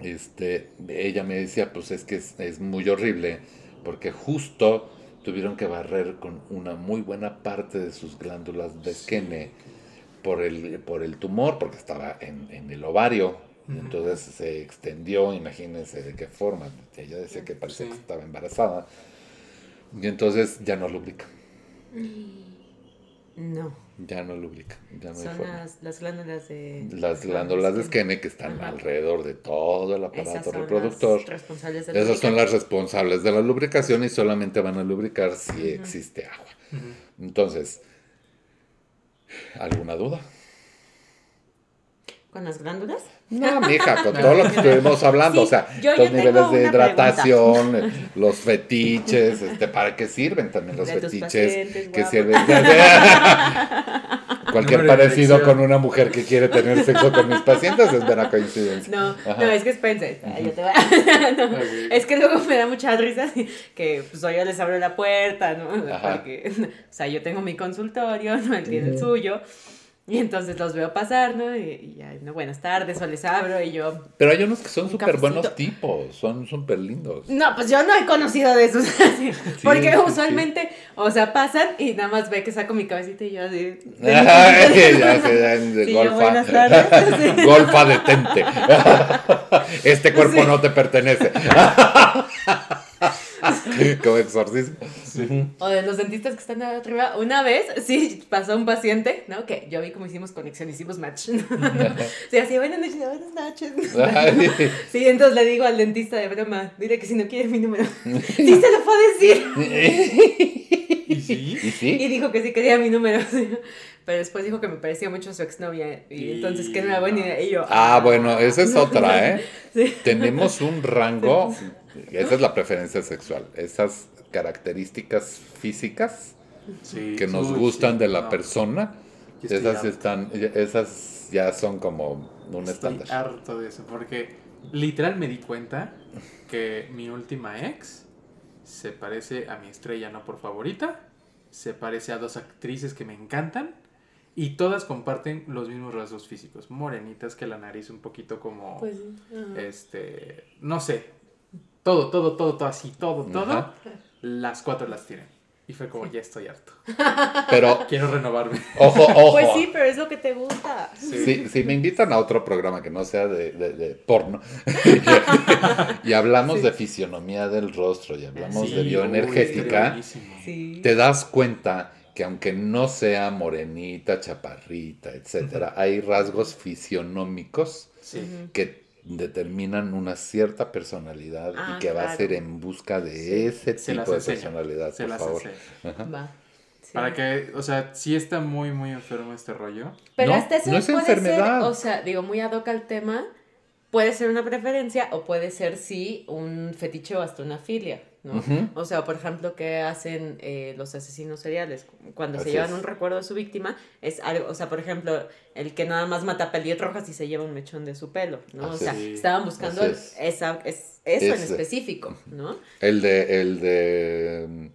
este, ella me decía, pues es que es, es muy horrible, porque justo tuvieron que barrer con una muy buena parte de sus glándulas de esquene por el, por el tumor, porque estaba en, en el ovario. Y entonces se extendió, imagínense de qué forma. Ella decía que parecía Sí. que estaba embarazada. Y entonces ya no lubrica. No. Ya no lubrica. Ya no hay forma. las, las glándulas de... Las glándulas de esquene que están Ajá. alrededor de todo el Esas aparato son reproductor. las responsables de la Esas son las responsables de la lubricación y solamente van a lubricar si existe agua. Entonces, ¿alguna duda? ¿Con las glándulas? No, mija, con todo lo que estuvimos hablando, Sí, o sea, yo- los yo niveles de hidratación, los fetiches, este, ¿para qué sirven también los De fetiches? que sirven Cualquier parecido con una mujer que quiere tener sexo con mis pacientes es mera coincidencia. No, Ajá. no, es que espérense. yo te voy a- no. Es que luego me da mucha risa que pues yo les abro la puerta, ¿no? Porque, o sea, yo tengo mi consultorio, ¿no? Él tiene el suyo. Y entonces los veo pasar, ¿no? Y, y ya, no, buenas tardes, o les abro y yo... Pero hay unos que son súper buenos tipos, son súper lindos. No, pues yo no he conocido de esos porque sí, usualmente, o sea, pasan y nada más ve que saco mi cabecita y yo así... Ay, ya se dan de Sí, yo, golfa. buenas tardes. Golfa detente. Este cuerpo no te pertenece. Como exorcismo. O de los dentistas que están arriba. Una vez, sí, pasó un paciente, ¿no? Que yo vi cómo hicimos conexión, hicimos match. Sí, así, buenas noches, buenas noches. Sí, entonces le digo al dentista de broma, dile que si no quiere mi número. Sí, se lo puedo decir. ¿Y sí? ¿Y sí? Y dijo que sí quería mi número. sí. Pero después dijo que me parecía mucho su exnovia. Y Y entonces que no era buena idea. Y yo. Ah, bueno, esa es otra, ¿eh? Sí. Tenemos un rango, esa es la preferencia sexual, esas características físicas Sí. que nos Uy, gustan sí, de la no. persona, estoy esas harto. están, esas ya son como un Estoy estándar. harto de eso, porque literal me di cuenta que mi última ex se parece a mi estrella no por favorita, se parece a dos actrices que me encantan y todas comparten los mismos rasgos físicos, morenitas que la nariz un poquito como Pues, este, no sé, todo, todo, todo, todo así, todo, todo, Ajá. las cuatro las tienen. Y fue como, ya estoy harto. Pero, Quiero renovarme. ojo, ojo. Pues sí, pero es lo que te gusta. Si, si me invitan a otro programa que no sea de, de- de porno y hablamos de fisionomía del rostro y hablamos Sí, de bioenergética, te das cuenta que aunque no sea morenita, chaparrita, etcétera, hay rasgos fisionómicos Sí. que determinan una cierta personalidad Ah, y que va a ser en busca de Sí. ese Se tipo de enseño, personalidad, Se por las favor. Va. Sí. Para que, o sea, sí está muy, muy enfermo este rollo. Pero No, hasta eso no es puede enfermedad. ser, o sea, digo, muy ad hoc al tema, puede ser una preferencia o puede ser, sí, un fetiche o hasta una filia. ¿No? O sea, por ejemplo, ¿qué hacen eh, los asesinos seriales? Cuando Así se llevan es. un recuerdo de su víctima, es algo, o sea, por ejemplo, el que nada más mata pelirrojas y se lleva un mechón de su pelo, ¿no? O sea, es. estaban buscando es. esa, es, eso en específico, ¿no? El de, el de,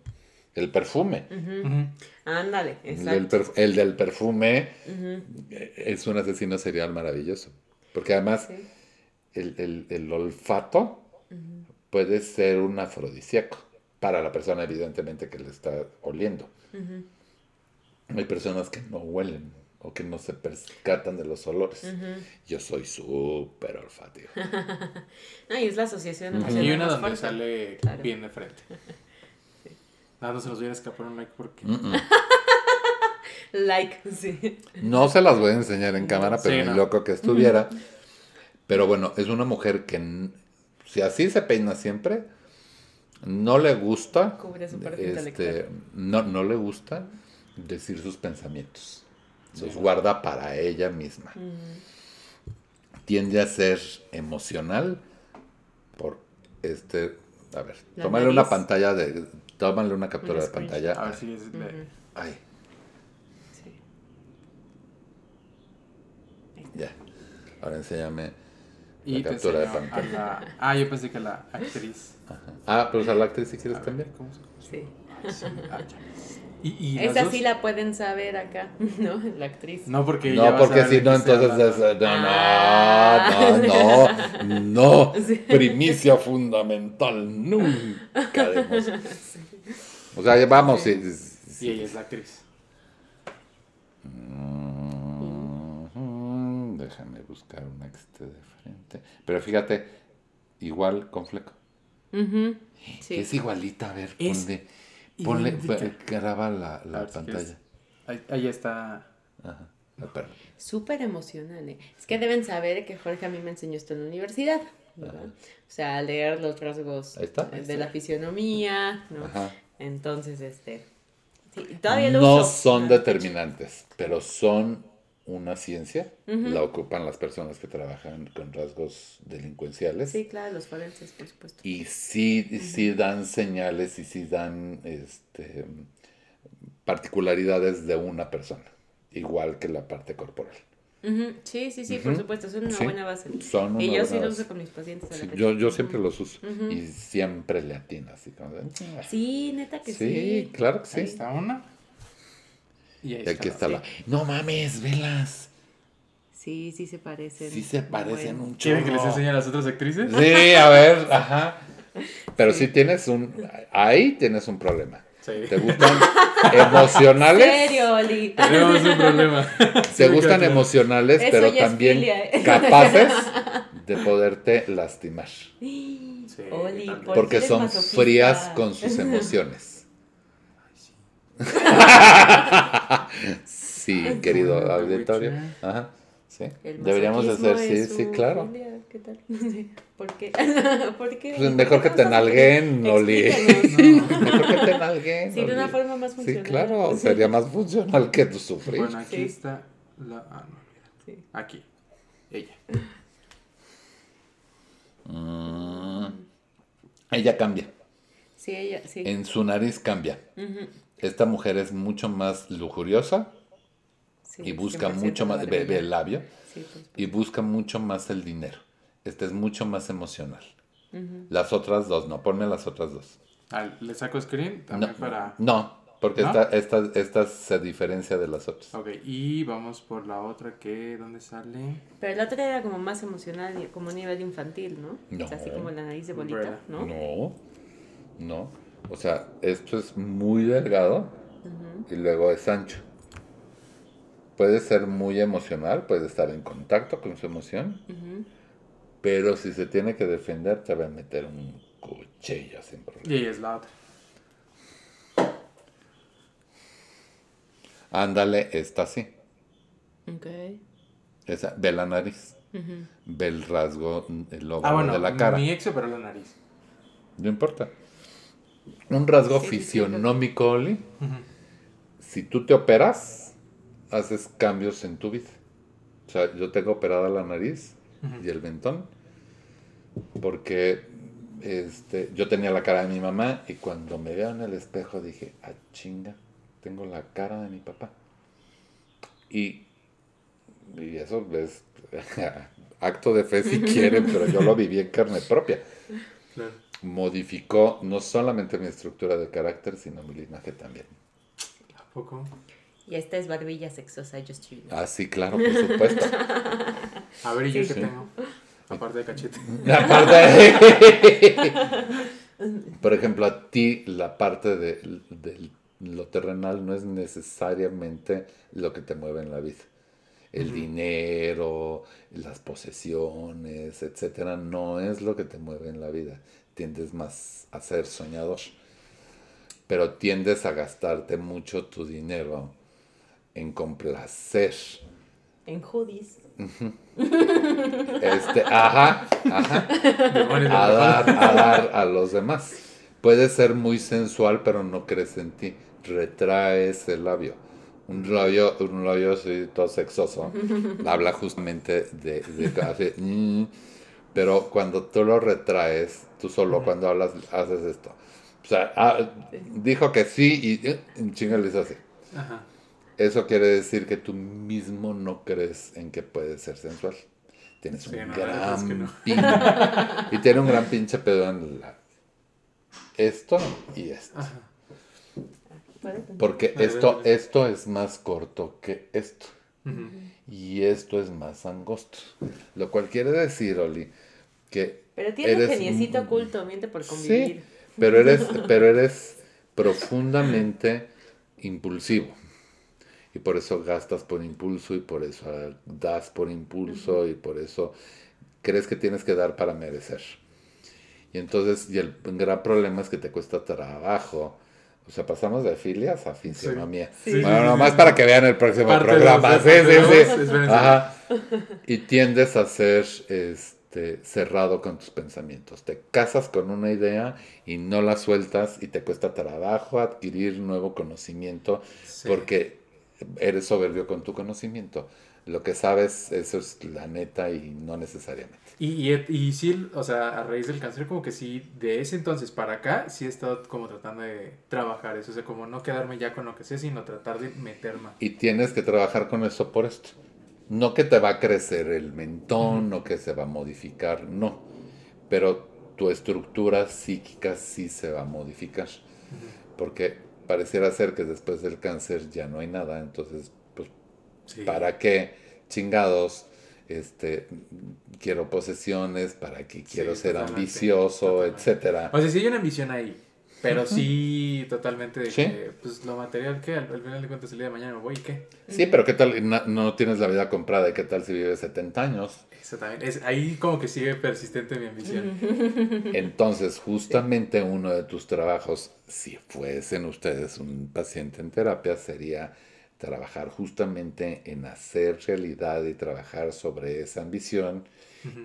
el perfume. Ándale, El del, exacto. perf- el del perfume eh, es un asesino serial maravilloso. Porque además sí. el, el- el olfato puede ser un afrodisíaco para la persona, evidentemente, que le está oliendo. Hay personas que no huelen o que no se percatan de los olores. Yo soy súper olfativo. No, y es la asociación Ujú. emocional Y una donde fuerte. sale Claro. bien de frente. Nada, no se nos viene a escapar un like porque. Like, sí. No se las voy a enseñar en cámara, pero Sí, ni no. loco que estuviera. Pero bueno, es una mujer que, si así se peina siempre, no le gusta, Cubre su parte este, intelectual. no, no le gusta decir sus pensamientos. Los guarda para ella misma. Tiende a ser emocional por este, a ver, La tómale nariz. una pantalla de, tómale una captura de pantalla. A ver si es. de- Ay, sí. ya. Ahora enséñame Y la captura de a pantalla. la- Ah, yo pensé que la actriz. Ajá. Ah, pero usar la actriz si A quieres también. ¿cómo se- Sí. Sí. Ah. Y, y Esa dos- sí la pueden saber acá, ¿no? La actriz. No, porque No, a porque si no, entonces es, no, Ah. no, no, no, Sí. primicia fundamental, nunca demos. O sea, vamos, sí, sí, sí. Y ella es la actriz. Mm, Déjame buscar una que esté de Pero fíjate, igual con fleco. Sí. Es igualita, a ver, Es ponle, ponle, graba la, la pantalla. Ahí, ahí está. Ajá, espera. Súper emocional, ¿eh? Es que deben saber que Jorge a mí me enseñó esto en la universidad, ¿verdad? O sea, leer los rasgos Ahí está, ahí de la fisionomía, ¿no? Ajá. Entonces, este... Sí, todavía lo no uso. son Ah, determinantes, pero son una ciencia. La ocupan las personas que trabajan con rasgos delincuenciales. Sí, claro, los forenses, por supuesto. Y sí, sí dan señales y sí dan este, particularidades de una persona, igual que la parte corporal. Sí, sí, sí, por supuesto, son una Sí, buena base. son una y yo sí lo uso con mis pacientes. a la Sí, yo, yo siempre los uso y siempre le atino así como de, Sí, neta que sí. Sí, claro que Ahí sí. está una. Y ahí Y aquí está la... Sí. No mames, velas. Sí, sí se parecen. Sí se parecen Bueno. un ¿Quieren que les chorro. enseñe a las otras actrices? Sí, a ver, ajá. Pero sí. tienes un... Ahí tienes un problema. Sí. ¿Te gustan emocionales? ¿En serio, Oli? Tenemos un problema. Te Sí, gustan claro. emocionales, Eso pero también filia, ¿eh? capaces de poderte lastimar. Sí, Oli, tal vez. ¿por Porque son masoquista? frías con sus emociones. Sí, querido bueno, auditorio. Ajá. Sí. Deberíamos hacer, sí, sí, claro. ¿Qué tal? ¿Por qué? ¿Por qué? Pues mejor que ¿Por te no nalguen, Oli. Explícanos. Mejor que te nalguen. Sí, de una forma más Sí, funcional. claro, Sí. sería más funcional que tú sufrir. Bueno, aquí Sí. está la. Ah, no, mira. Sí. Aquí. Ella. Mm. Ella cambia. Sí, ella, sí. En su nariz cambia. Ujú, Esta mujer es mucho más lujuriosa sí, y busca 100% mucho más, ve, el labio, Sí, y busca mucho más el dinero. Esta es mucho más emocional. Las otras dos, no, ponme las otras dos. Ah, le saco screen también No, para. no porque ¿No? Esta, esta, esta se diferencia de las otras. Ok, y vamos por la otra que. ¿Dónde sale? Pero la otra era como más emocional, como a nivel infantil, ¿no? No. O sea, así como la nariz de bolita, Umbrella. ¿no? No, no. O sea, esto es muy delgado y luego es ancho. Puede ser muy emocional, puede estar en contacto con su emoción, pero si se tiene que defender, te va a meter un cuchillo sin problema. Y es la otra. Ándale, está así. Ok. Esa, ve la nariz, ve el rasgo, el logo Ah, bueno, de la cara. mi ex operó la nariz. No importa. Un rasgo Sí, sí, sí, fisionómico, Oli, si tú te operas, haces cambios en tu vida. O sea, yo tengo operada la nariz y el mentón porque este, yo tenía la cara de mi mamá y cuando me veo en el espejo dije, ah, chinga, tengo la cara de mi papá. Y, y eso es acto de fe si quieren, pero yo lo viví en carne propia. Claro. Modificó no solamente mi estructura de carácter, sino mi linaje también. ¿A poco? Y esta es barbilla sexosa, just you know. Ah, sí, claro, por supuesto. A ver, ¿y yo Sí. qué tengo? Aparte de cachete. Aparte Por ejemplo, a ti la parte de, de lo terrenal no es necesariamente lo que te mueve en la vida. El dinero, las posesiones, etcétera, no es lo que te mueve en la vida. Tiendes más a ser soñador. Pero tiendes a gastarte mucho tu dinero en complacer. En hoodies. Este, ajá, ajá. De a dar, a dar a los demás. Puede ser muy sensual, pero no crece en ti. Retrae ese labio. Un labio, un labio así, todo sexoso. Habla justamente de, de hace, mm, pero cuando tú lo retraes, tú solo cuando hablas haces esto. O sea, ah, dijo que sí y eh, en chinga le hizo así. Ajá. Eso quiere decir que tú mismo no crees en que puedes ser sensual. Tienes un no, es gran que no. pin- y tiene un gran pinche pedo en la- esto y esto. Porque esto, esto es más corto que esto. Y esto es más angosto. Lo cual quiere decir, Oli, que Pero tiene Eres geniecito oculto, miente por Sí, convivir. pero eres, pero eres profundamente impulsivo. Y por eso gastas por impulso y por eso ah, das por impulso y por eso crees que tienes que dar para merecer. Y entonces, y el gran problema es que te cuesta trabajo. O sea, pasamos de filias a fisionomía. Sí. Bueno, Sí, sí, nomás sí. para que vean el próximo Parte programa. dos, Sí, sí, dos, sí. Ajá. Y tiendes a ser este, cerrado con tus pensamientos. Te casas con una idea y no la sueltas y te cuesta trabajo adquirir nuevo conocimiento Sí. porque eres soberbio con tu conocimiento. Lo que sabes, eso es la neta y no necesariamente. Y, y, y sí, o sea, a raíz del cáncer, como que sí, de ese entonces para acá, sí he estado como tratando de trabajar eso. O sea, como no quedarme ya con lo que sé, sino tratar de meterme. Y tienes que trabajar con eso por esto. No que te va a crecer el mentón, no que se va a modificar, no. Pero tu estructura psíquica sí se va a modificar. Porque pareciera ser que después del cáncer ya no hay nada. Entonces, Sí. ¿para qué chingados? Este, quiero posesiones, para qué quiero Sí, ser totalmente, ambicioso, totalmente. etcétera. O sea, sí hay una ambición ahí. Pero sí, totalmente de Sí. que, pues lo material que al, al final de cuentas el día de mañana me voy y qué. Sí, pero ¿qué tal? Na- No tienes la vida comprada. ¿Y qué tal si vives 70 años? Es, ahí como que sigue persistente mi ambición. Entonces, justamente uno de tus trabajos, si fuesen ustedes un paciente en terapia, sería trabajar justamente en hacer realidad y trabajar sobre esa ambición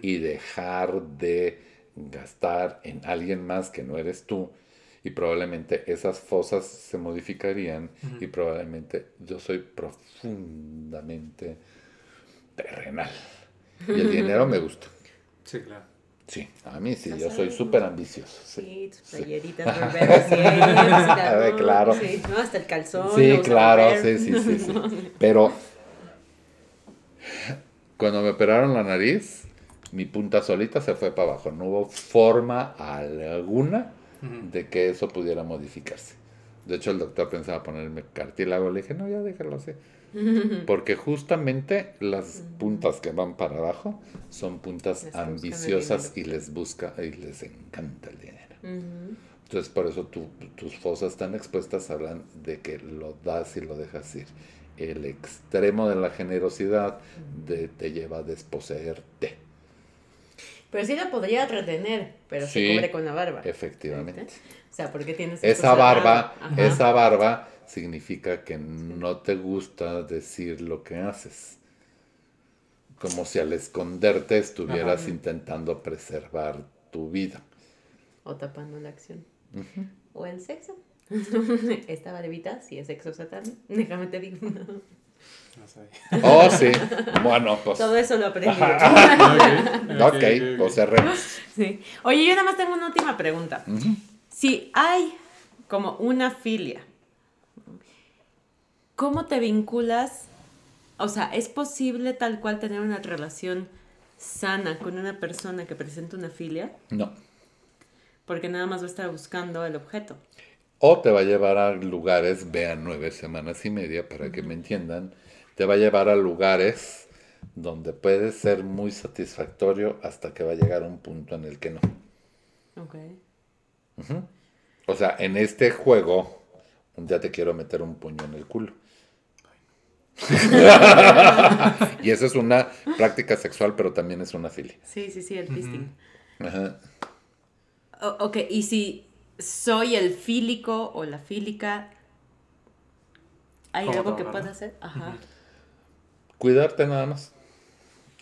y dejar de gastar en alguien más que no eres tú. Y probablemente esas fosas se modificarían y probablemente yo soy profundamente terrenal. Y el dinero me gusta. Sí, claro. Sí, a mí sí, yo soy súper ambicioso. Sí, tus Sí. playeritas sí, ver, no, claro. Sí, no, hasta el calzón. Sí, claro, sí, sí, sí, sí. Pero cuando me operaron la nariz, mi punta solita se fue para abajo. No hubo forma alguna de que eso pudiera modificarse. De hecho, el doctor pensaba ponerme cartílago. Le dije, no, ya déjalo así. Porque justamente las puntas que van para abajo son puntas Les ambiciosas y les busca y les encanta el dinero. Entonces, por eso tu- tus fosas tan expuestas hablan de que lo das y lo dejas ir. El extremo de la generosidad de- te lleva a desposeerte, Pero sí la podría retener, pero Sí. se cubre con la barba. efectivamente. O sea, porque tienes Esa barba, esa barba significa que no te gusta decir lo que haces. Como si al esconderte estuvieras Ajá. intentando preservar tu vida. O tapando la acción. O el sexo. Esta barbita sí es sexo satánico. Déjame te digo. No sé. Oh, sí. Bueno, pues. Todo eso lo aprendí. Ok, pues cerremos. Sí. Oye, yo nada más tengo una última pregunta. Si hay como una filia, ¿cómo te vinculas? O sea, ¿es posible tal cual tener una relación sana con una persona que presenta una filia? No. Porque nada más va a estar buscando el objeto. O te va a llevar a lugares, vean nueve semanas y media para que me entiendan, te va a llevar a lugares donde puede ser muy satisfactorio hasta que va a llegar a un punto en el que no. Ok. O sea, en este juego, un día te quiero meter un puño en el culo. y eso es una práctica sexual, pero también es una filia. Sí, sí, sí, el fisting. Ajá. O- ok, y si soy el fílico o la fílica, ¿hay ¿Cómo algo que pueda hacer? Ajá. Cuidarte nada más.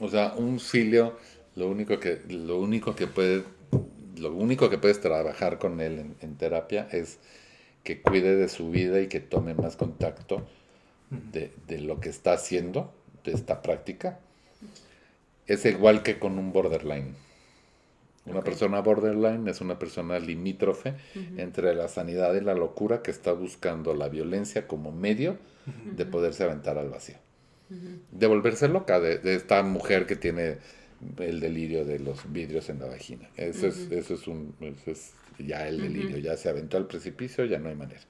O sea, un filio, lo único que, lo único que puede, lo único que puedes trabajar con él en, en terapia es que cuide de su vida y que tome más contacto de, de lo que está haciendo, de esta práctica. Es igual que con un borderline. Una persona borderline es una persona limítrofe entre la sanidad y la locura que está buscando la violencia como medio de poderse aventar al vacío. De volverse loca, de, de esta mujer que tiene el delirio de los vidrios en la vagina. Eso, es, eso es un eso es ya el delirio, ya se aventó al precipicio, ya no hay manera.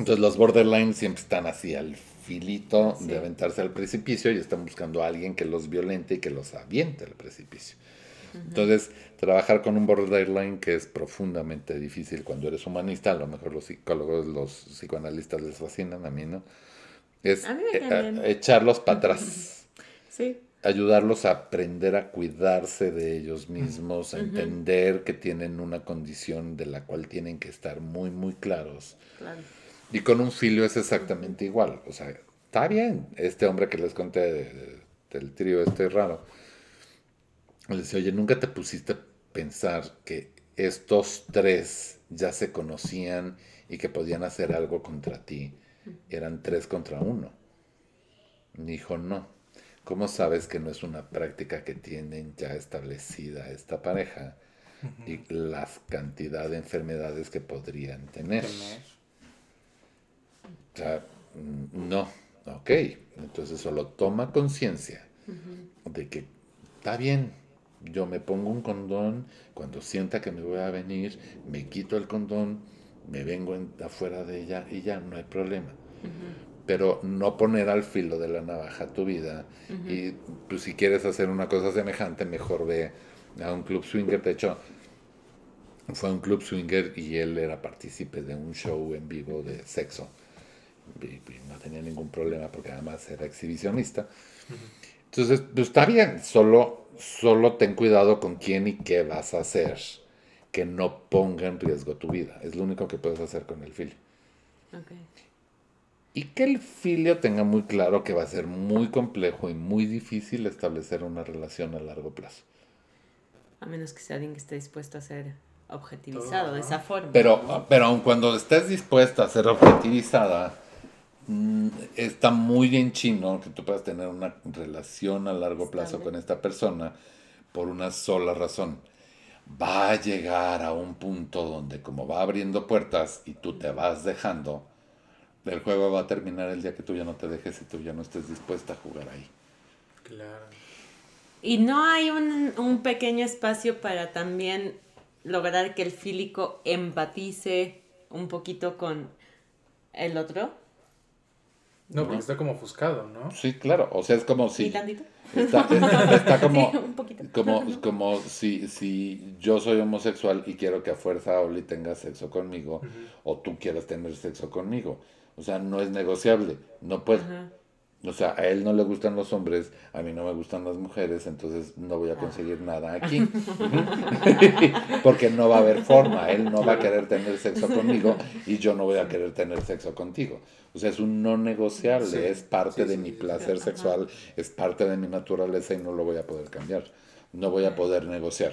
Entonces los borderline siempre están así al filito Sí. de aventarse al precipicio y están buscando a alguien que los violente y que los aviente al precipicio. Entonces, trabajar con un borderline que es profundamente difícil cuando eres humanista, a lo mejor los psicólogos, los psicoanalistas les fascinan, a mí no, es mí eh, eh, echarlos para atrás, Sí. ayudarlos a aprender a cuidarse de ellos mismos, a entender que tienen una condición de la cual tienen que estar muy, muy claros. Claro. Y con un filio es exactamente igual. O sea, está bien. Este hombre que les conté de- de- del trío este raro. Le decía, oye, ¿nunca te pusiste a pensar que estos tres ya se conocían y que podían hacer algo contra ti? Eran tres contra uno. Dijo, no. ¿Cómo sabes que no es una práctica que tienen ya establecida esta pareja? Y la cantidad de enfermedades que podrían tener. Tener. Sea, mm, no, ok. Entonces solo toma conciencia de que está bien, yo me pongo un condón, cuando sienta que me voy a venir, me quito el condón, me vengo en- afuera de ella y ya no hay problema. Pero no poner al filo de la navaja tu vida y pues si quieres hacer una cosa semejante, mejor ve a un club swinger. De hecho, fue a un club swinger y él era partícipe de un show en vivo de sexo. Y, y no tenía ningún problema porque además era exhibicionista. Entonces, pues está bien, solo, solo ten cuidado con quién y qué vas a hacer que no ponga en riesgo tu vida. Es lo único que puedes hacer con el filio. Ok. Y que el filio tenga muy claro que va a ser muy complejo y muy difícil establecer una relación a largo plazo. A menos que sea alguien que esté dispuesto a ser objetivizado de esa forma. Pero, pero aun cuando estés dispuesta a ser objetivizada, está muy en chino que tú puedas tener una relación a largo plazo con esta persona por una sola razón. Va a llegar a un punto donde como va abriendo puertas y tú te vas dejando, el juego va a terminar el día que tú ya no te dejes y tú ya no estés dispuesta a jugar ahí. Claro. Y no hay un, un pequeño espacio para también lograr que el fílico empatice un poquito con el otro. No, porque está como ofuscado, ¿no? Sí, claro. O sea, es como ¿Sí, si... tantito? Está, es- está como... Sí, un poquito. Como, como si, si yo soy homosexual y quiero que a fuerza Oli tenga sexo conmigo o tú quieras tener sexo conmigo. O sea, no es negociable, no puedo. Ajá. O sea, a él no le gustan los hombres, a mí no me gustan las mujeres, entonces no voy a conseguir nada aquí. Porque no va a haber forma, él no va a querer tener sexo conmigo y yo no voy a querer tener sexo contigo. O sea, es un no negociable, Sí. es parte Sí, de sí, mi placer sexual, es parte de mi naturaleza y no lo voy a poder cambiar. No voy a poder negociar.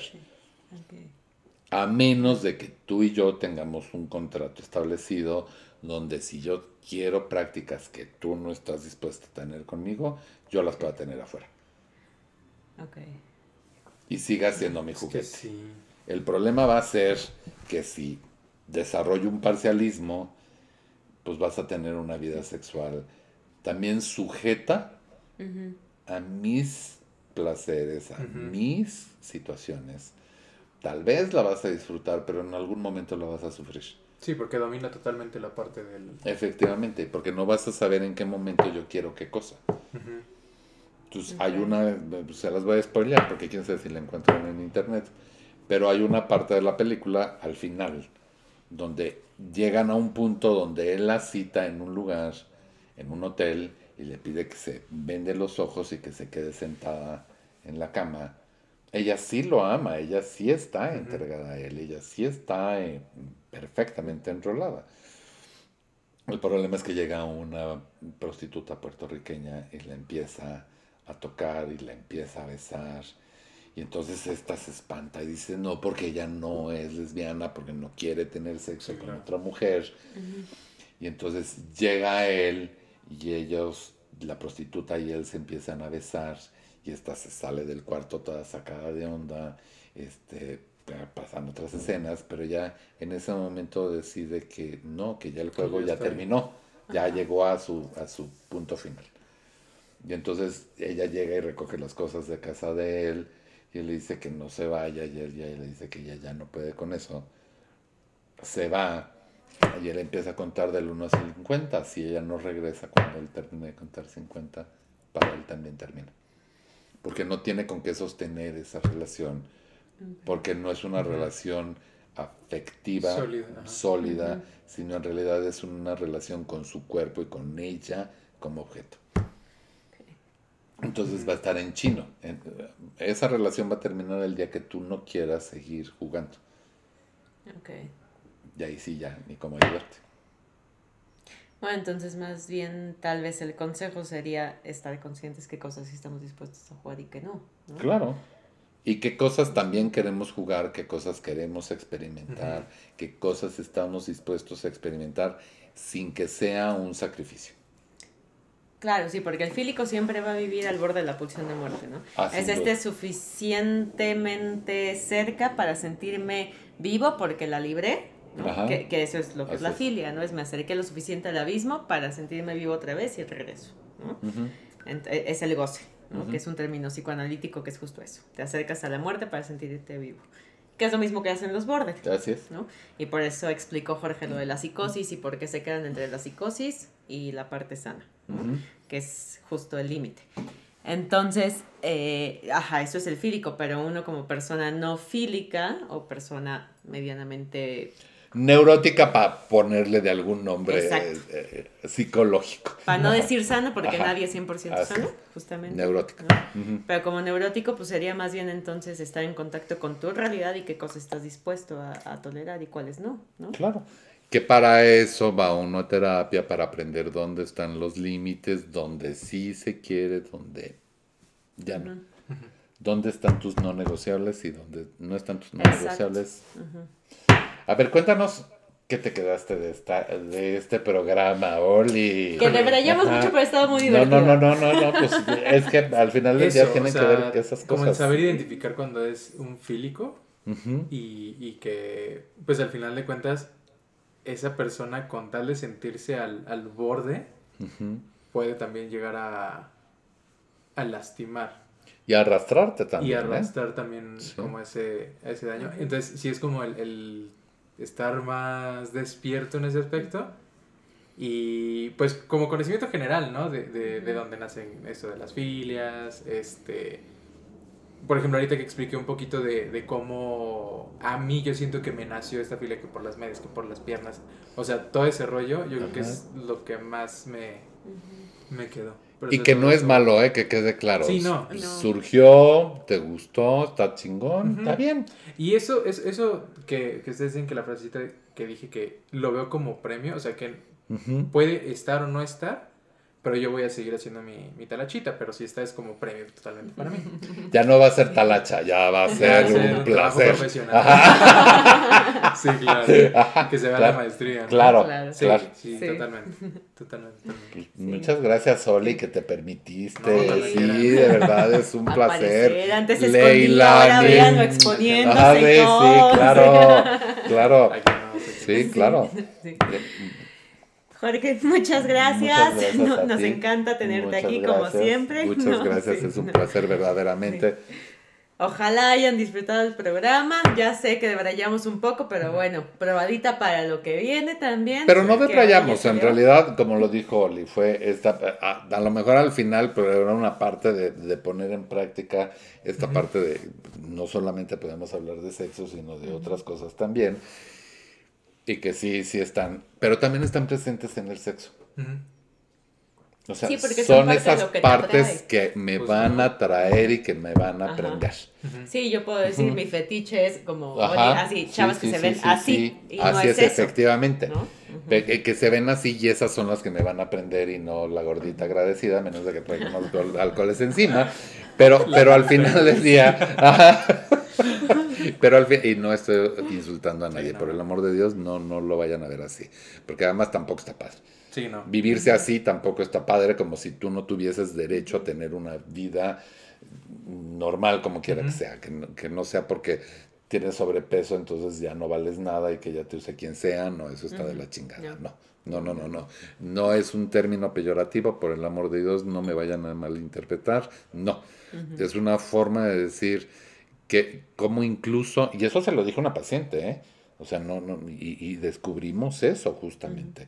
A menos de que tú y yo tengamos un contrato establecido donde si yo quiero prácticas que tú no estás dispuesto a tener conmigo, yo las pueda tener afuera. Ok. Y siga siendo mi Es que juguete. sí. El problema va a ser que si desarrollo un parcialismo, pues vas a tener una vida sexual también sujeta a mis placeres, a mis situaciones. Tal vez la vas a disfrutar, pero en algún momento la vas a sufrir. Sí, porque domina totalmente la parte del... Efectivamente, porque no vas a saber en qué momento yo quiero qué cosa. Ujú. Entonces, Ok. hay una, se las voy a spoilear porque quién sabe si la encuentran en internet, pero hay una parte de la película al final donde llegan a un punto donde él la cita en un lugar, en un hotel, y le pide que se vende los ojos y que se quede sentada en la cama. Ella sí lo ama, ella sí está Ujú. entregada a él, ella sí está eh, perfectamente enrolada. El problema es que llega una prostituta puertorriqueña y la empieza a tocar y la empieza a besar. Y entonces esta se espanta y dice, no, porque ella no es lesbiana, porque no quiere tener sexo Sí, con claro. otra mujer. Y entonces llega él y ellos, la prostituta y él se empiezan a besar y esta se sale del cuarto toda sacada de onda, este, pasan otras escenas, pero ya en ese momento decide que no, que ya el juego ya terminó, ya llegó a su, a su punto final. Y entonces ella llega y recoge las cosas de casa de él y él le dice que no se vaya y él ya le dice que ella ya no puede con eso. Se va y él empieza a contar del 1 a 50. Si ella no regresa cuando él termine de contar 50, para él también termina. Porque no tiene con qué sostener esa relación. Porque no es una relación afectiva, Sólida, sino en realidad es una relación con su cuerpo y con ella como objeto. Entonces va a estar en chino. Esa relación va a terminar el día que tú no quieras seguir jugando. Ok. Y ahí sí ya, ni cómo ayudarte. Bueno, entonces más bien tal vez el consejo sería estar conscientes qué cosas sí estamos dispuestos a jugar y qué no. ¿no? Claro. Y qué cosas también queremos jugar, qué cosas queremos experimentar, qué cosas estamos dispuestos a experimentar sin que sea un sacrificio. Claro, sí, porque el fílico siempre va a vivir al borde de la pulsión de muerte, ¿no? Ah, es este duda. suficientemente cerca para sentirme vivo porque la libré. Que, que eso es lo que es la filia, ¿no? Es me acerqué lo suficiente al abismo para sentirme vivo otra vez y regreso, ¿no? E, es el goce, Que es un término psicoanalítico que es justo eso. Te acercas a la muerte para sentirte vivo. Que es lo mismo que hacen los bordes. Así es. ¿no? Y por eso explicó Jorge lo de la psicosis y por qué se quedan entre la psicosis y la parte sana, que es justo el límite. Entonces, eh, ajá, eso es el fílico, pero uno como persona no fílica o persona medianamente, Neurótica para ponerle de algún nombre eh, eh, psicológico. para no Ajá. decir sano, porque Ajá. nadie es 100% Así sano, justamente. Neurótica. Pero como neurótico, pues sería más bien entonces estar en contacto con tu realidad y qué cosas estás dispuesto a, a tolerar y cuáles no, ¿no? Claro. Que para eso va uno a terapia, para aprender dónde están los límites, dónde sí se quiere, dónde ya no. ¿Dónde están tus no negociables y dónde no están tus no Exacto. negociables? A ver, cuéntanos qué te quedaste de esta de este programa, Oli. Que debrayamos Ajá. mucho, pero estaba muy No, divertido. no, no, no, no, no, pues es que al final del día Eso, tienen o sea, que ver esas Como el cosas. saber identificar cuando es un fílico y, y que, pues al final de cuentas, esa persona con tal de sentirse al, al borde puede también llegar a, a lastimar Y arrastrarte y también. ¿eh? arrastrar también Sí. como ese, ese daño. Entonces, sí es como el, el estar más despierto en ese aspecto y pues como conocimiento general, ¿no? De, de, de dónde nacen esto de las filias, este... Por ejemplo, ahorita que expliqué un poquito de, de cómo a mí yo siento que me nació esta filia que por las medias, que por las piernas. O sea, todo ese rollo yo creo que es lo que más me, me quedó. Pero Y que no es malo, ¿eh? Que quede claro. Sí, no. Surgió, te gustó, está chingón, está bien. Y eso, es, eso que, que ustedes dicen que la frasecita que dije que lo veo como premio, o sea que puede estar o no estar, pero yo voy a seguir haciendo mi, mi talachita, pero si esta es como premio totalmente para mí. Ya no va a ser talacha, ya va a ser Va a ser un placer. profesional. sí, claro. Que se vea Claro. la maestría. ¿no? Claro, Claro. Sí, claro. sí, Sí. totalmente. Totalmente. totalmente. Muchas gracias, Oli, que te permitiste. No, sí, de verdad es un Aparecer. placer. Antes Leila, ahora véanlo exponiéndose Ah, sí, claro, claro. Sí, claro. Sí. Jorge, muchas gracias. Muchas gracias No- a Nos ti. encanta tenerte Muchas aquí como siempre. Muchas No, gracias, sí. es un placer verdaderamente. Ojalá hayan disfrutado el programa. Ya sé que debrayamos un poco, pero bueno, probadita para lo que viene también. Pero no debrayamos, en realidad, como lo dijo Oli, fue esta, a, a lo mejor al final, pero era una parte de, de poner en práctica esta parte de, no solamente podemos hablar de sexo, sino de otras cosas también, y que sí, sí están, pero también están presentes en el sexo. O sea, Sí, son son parte de esas que partes que me Pues van no. a traer y que me van a Ajá. aprender. Sí, yo puedo decir, mi fetiche es como, Ajá. oye, así, Sí, chavas sí, que se sí, ven sí, así. sí. Y Así no es, es, eso. efectivamente. ¿no? Pe- que, que se ven así y esas son las que me van a aprender y no la gordita agradecida, a menos de que traiga unos gol- alcoholes encima. Pero, pero al final del día. pero al fin, y no estoy insultando a nadie, no. por el amor de Dios, no, no lo vayan a ver así. Porque además tampoco está padre. Sí, no. Vivirse así tampoco está padre, como si tú no tuvieses derecho a tener una vida normal, como quiera que sea. Que no, que no sea porque tienes sobrepeso, entonces ya no vales nada y que ya te use quien sea. No, eso está de la chingada. No. No, no, no, no. No es un término peyorativo, por el amor de Dios, no me vayan a malinterpretar. No. Es una forma de decir que como incluso, y eso se lo dijo una paciente, ¿eh? O sea, no, no, y, y descubrimos eso justamente,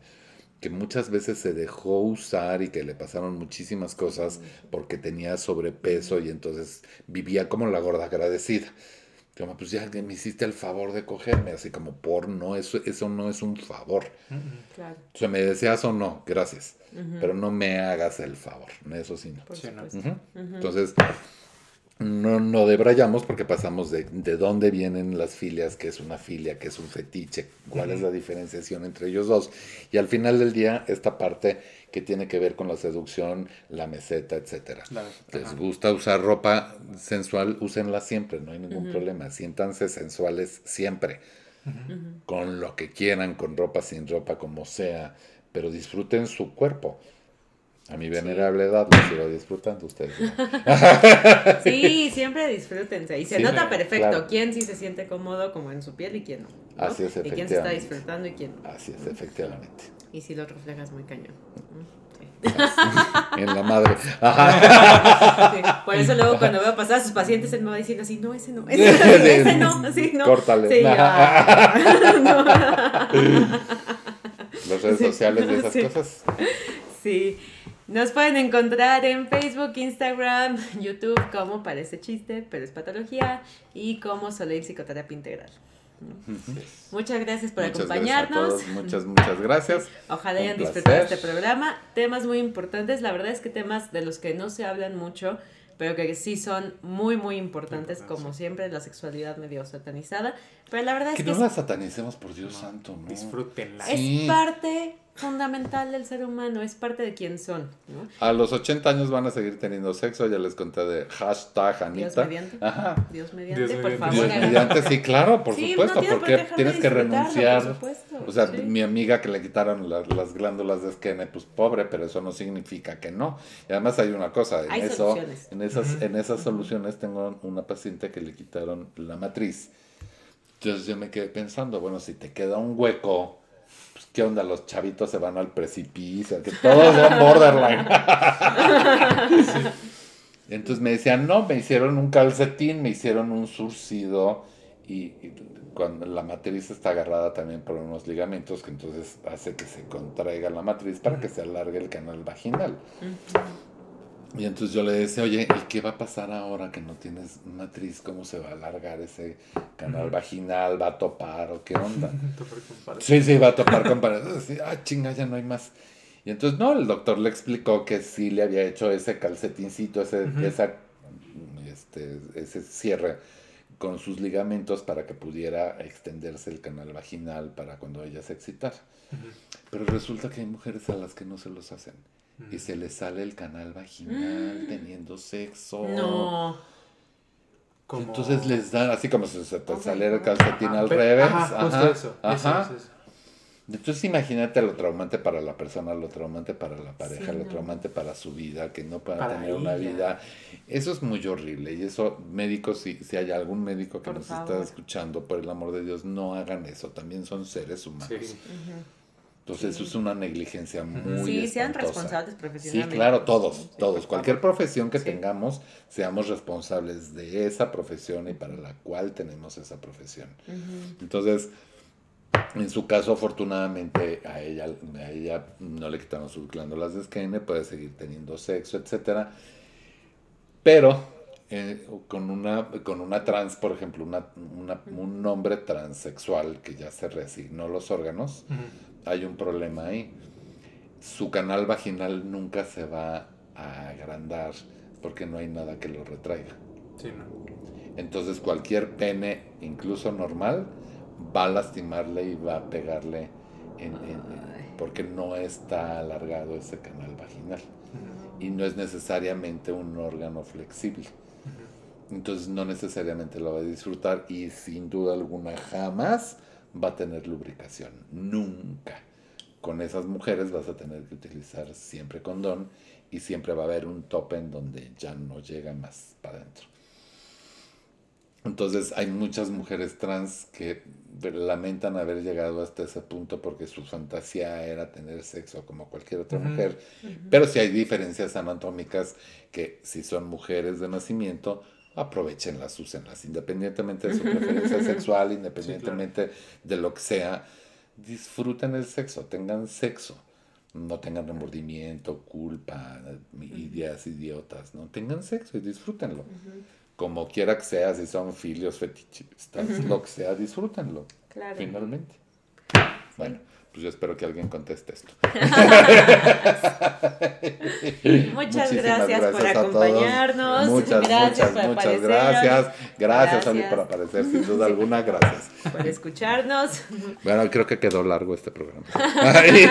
que muchas veces se dejó usar y que le pasaron muchísimas cosas porque tenía sobrepeso y entonces vivía como la gorda agradecida. Como, pues ya que me hiciste el favor de cogerme, así como por no, eso, eso no es un favor. Ujú. Claro, O sea, me deseas o no, gracias. Pero no me hagas el favor, eso sí no. por Sí, ¿no? supuesto. Ujú. Entonces, no, no debrayamos porque pasamos de, de dónde vienen las filias, que es una filia, que es un fetiche, cuál es la diferenciación entre ellos dos. Y al final del día, esta parte que tiene que ver con la seducción, la meseta, etcétera. Les gusta usar ropa sensual, úsenla siempre, no hay ningún problema. Siéntanse sensuales siempre, con lo que quieran, con ropa, sin ropa, como sea, pero disfruten su cuerpo. A mi venerable edad lo sigo disfrutando ustedes. ¿no? Sí, siempre disfrútense. Y se Sí, nota perfecto claro. quién sí se siente cómodo como en su piel y quién no. ¿no? Así es, Y quién se está efectivamente. disfrutando y quién no. Así es, efectivamente. Y si lo reflejas muy cañón. Sí. En la madre. Ajá. Sí, Por eso luego cuando veo pasar a sus pacientes, él me va diciendo así, no, ese no, ese, ese no, así no. Córtale. Sí, Las redes sociales de esas cosas. sí. Nos pueden encontrar en Facebook, Instagram, YouTube como Parece Chiste, pero es Patología y como Soleil Psicoterapia Integral. Muchas gracias por Muchas acompañarnos. Gracias a todos, muchas, muchas gracias. Ojalá Un hayan disfrutado placer. este programa. Temas muy importantes, la verdad es que temas de los que no se hablan mucho, pero que sí son muy, muy importantes, como siempre, la sexualidad medio satanizada. Pero la verdad Que es que no es, la satanicemos, por Dios santo, ¿no? Disfrútenla. es Sí. parte fundamental del ser humano, es parte de quién son. ¿no? A los 80 años van a seguir teniendo sexo, ya les conté de hashtag Dios Anita. mediante. Ajá. Dios mediante, Dios por mediante. favor. Dios mediante, sí, claro, por Sí, supuesto, no tiene por porque tienes que renunciar. por supuesto, O sea, sí. mi amiga que le quitaron las, las glándulas de esquene, pues pobre, pero eso no significa que no. Y además hay una cosa, en Hay eso, soluciones. en esas, en esas soluciones tengo una paciente que le quitaron la matriz. Entonces yo me quedé pensando, bueno, si te queda un hueco, qué onda, los chavitos se van al precipicio, que todos son borderline. Entonces me decían, no, me hicieron un calcetín, me hicieron un surcido y, y cuando la matriz está agarrada también por unos ligamentos que entonces hace que se contraiga la matriz para que se alargue el canal vaginal. Y entonces yo le decía, oye, ¿y qué va a pasar ahora que no tienes matriz? ¿Cómo se va a alargar ese canal vaginal? ¿Va a topar o qué onda? Sí, sí, va a topar con pared. Ah, chinga, ya no hay más. Y entonces, no, el doctor le explicó que sí le había hecho ese calcetincito, ese, Ujú. esa, este, ese cierre con sus ligamentos para que pudiera extenderse el canal vaginal para cuando ella se excitara. Pero resulta que hay mujeres a las que no se los hacen. Y se le sale el canal vaginal teniendo sexo. No. Como- Entonces les dan así como si se te saliera el calcetín Ah, al revés. Ajá, justo Ajá, eso. ajá. Eso, eso, eso. Entonces imagínate lo traumante para la persona, lo traumante para la pareja, Sí, lo no. traumante para su vida, que no pueda Para tener una vida. Eso es muy horrible y eso, médicos, si, si hay algún médico que Por nos favor. está escuchando, por el amor de Dios, no hagan eso, también son seres humanos. Sí. Entonces eso es una negligencia muy Sí, sean responsables Sí, profesionalmente. claro, todos, Sí, todos. Cualquier profesión que Sí. tengamos, seamos responsables de esa profesión y para la cual tenemos esa profesión. Entonces, en su caso, afortunadamente, a ella, a ella no le quitaron sus glándulas de puede seguir teniendo sexo, etcétera. Pero eh, con, una, con una trans, por ejemplo, una, una- un hombre transexual que ya se reasignó los órganos. Hay un problema ahí. Su canal vaginal nunca se va a agrandar porque no hay nada que lo retraiga. Sí, no. Entonces cualquier pene, incluso normal, va a lastimarle y va a pegarle en- en- en- porque no está alargado ese canal vaginal y no es necesariamente un órgano flexible. Entonces no necesariamente lo va a disfrutar y sin duda alguna jamás va a tener lubricación. Nunca. Con esas mujeres vas a tener que utilizar siempre condón y siempre va a haber un tope en donde ya no llega más para adentro. Entonces hay muchas mujeres trans que lamentan haber llegado hasta ese punto porque su fantasía era tener sexo como cualquier otra mujer. Pero sí hay diferencias anatómicas que si son mujeres de nacimiento, aprovechenlas, úsenlas, independientemente de su preferencia sexual, independientemente de lo que sea, disfruten el sexo, tengan sexo. No tengan remordimiento, culpa, ideas idiotas, ¿no? Tengan sexo y disfrútenlo. Como quiera que sea, si son filios, fetichistas, lo que sea, disfrútenlo. Claro. Finalmente. Bueno, pues yo espero que alguien conteste esto. Muchas gracias, por acompañarnos. Muchas, gracias muchas, por muchas aparecer. gracias. Gracias, Gracias. por aparecer, sin duda alguna, gracias. Por escucharnos. Bueno, creo que quedó largo este programa. Sí.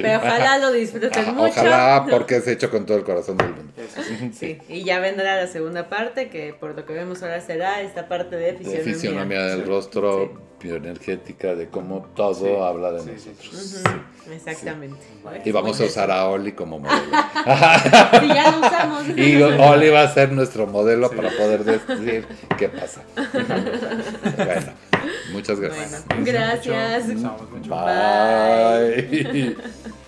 Pero ojalá lo disfruten Ah, mucho. Ojalá, porque es hecho con todo el corazón del mundo. Sí. Sí, y ya vendrá la segunda parte, que por lo que vemos ahora será esta parte de De fisionomía. fisionomía del Sí. rostro, bioenergética, de cómo todo Sí. habla de Sí, sí, nosotros. sí. Exactamente. Y vamos a usar a Oli como modelo. Si ya lo usamos. Y Oli va a ser nuestro modelo Sí. para poder decir qué pasa. bueno, muchas gracias. Bueno, gracias. Bye.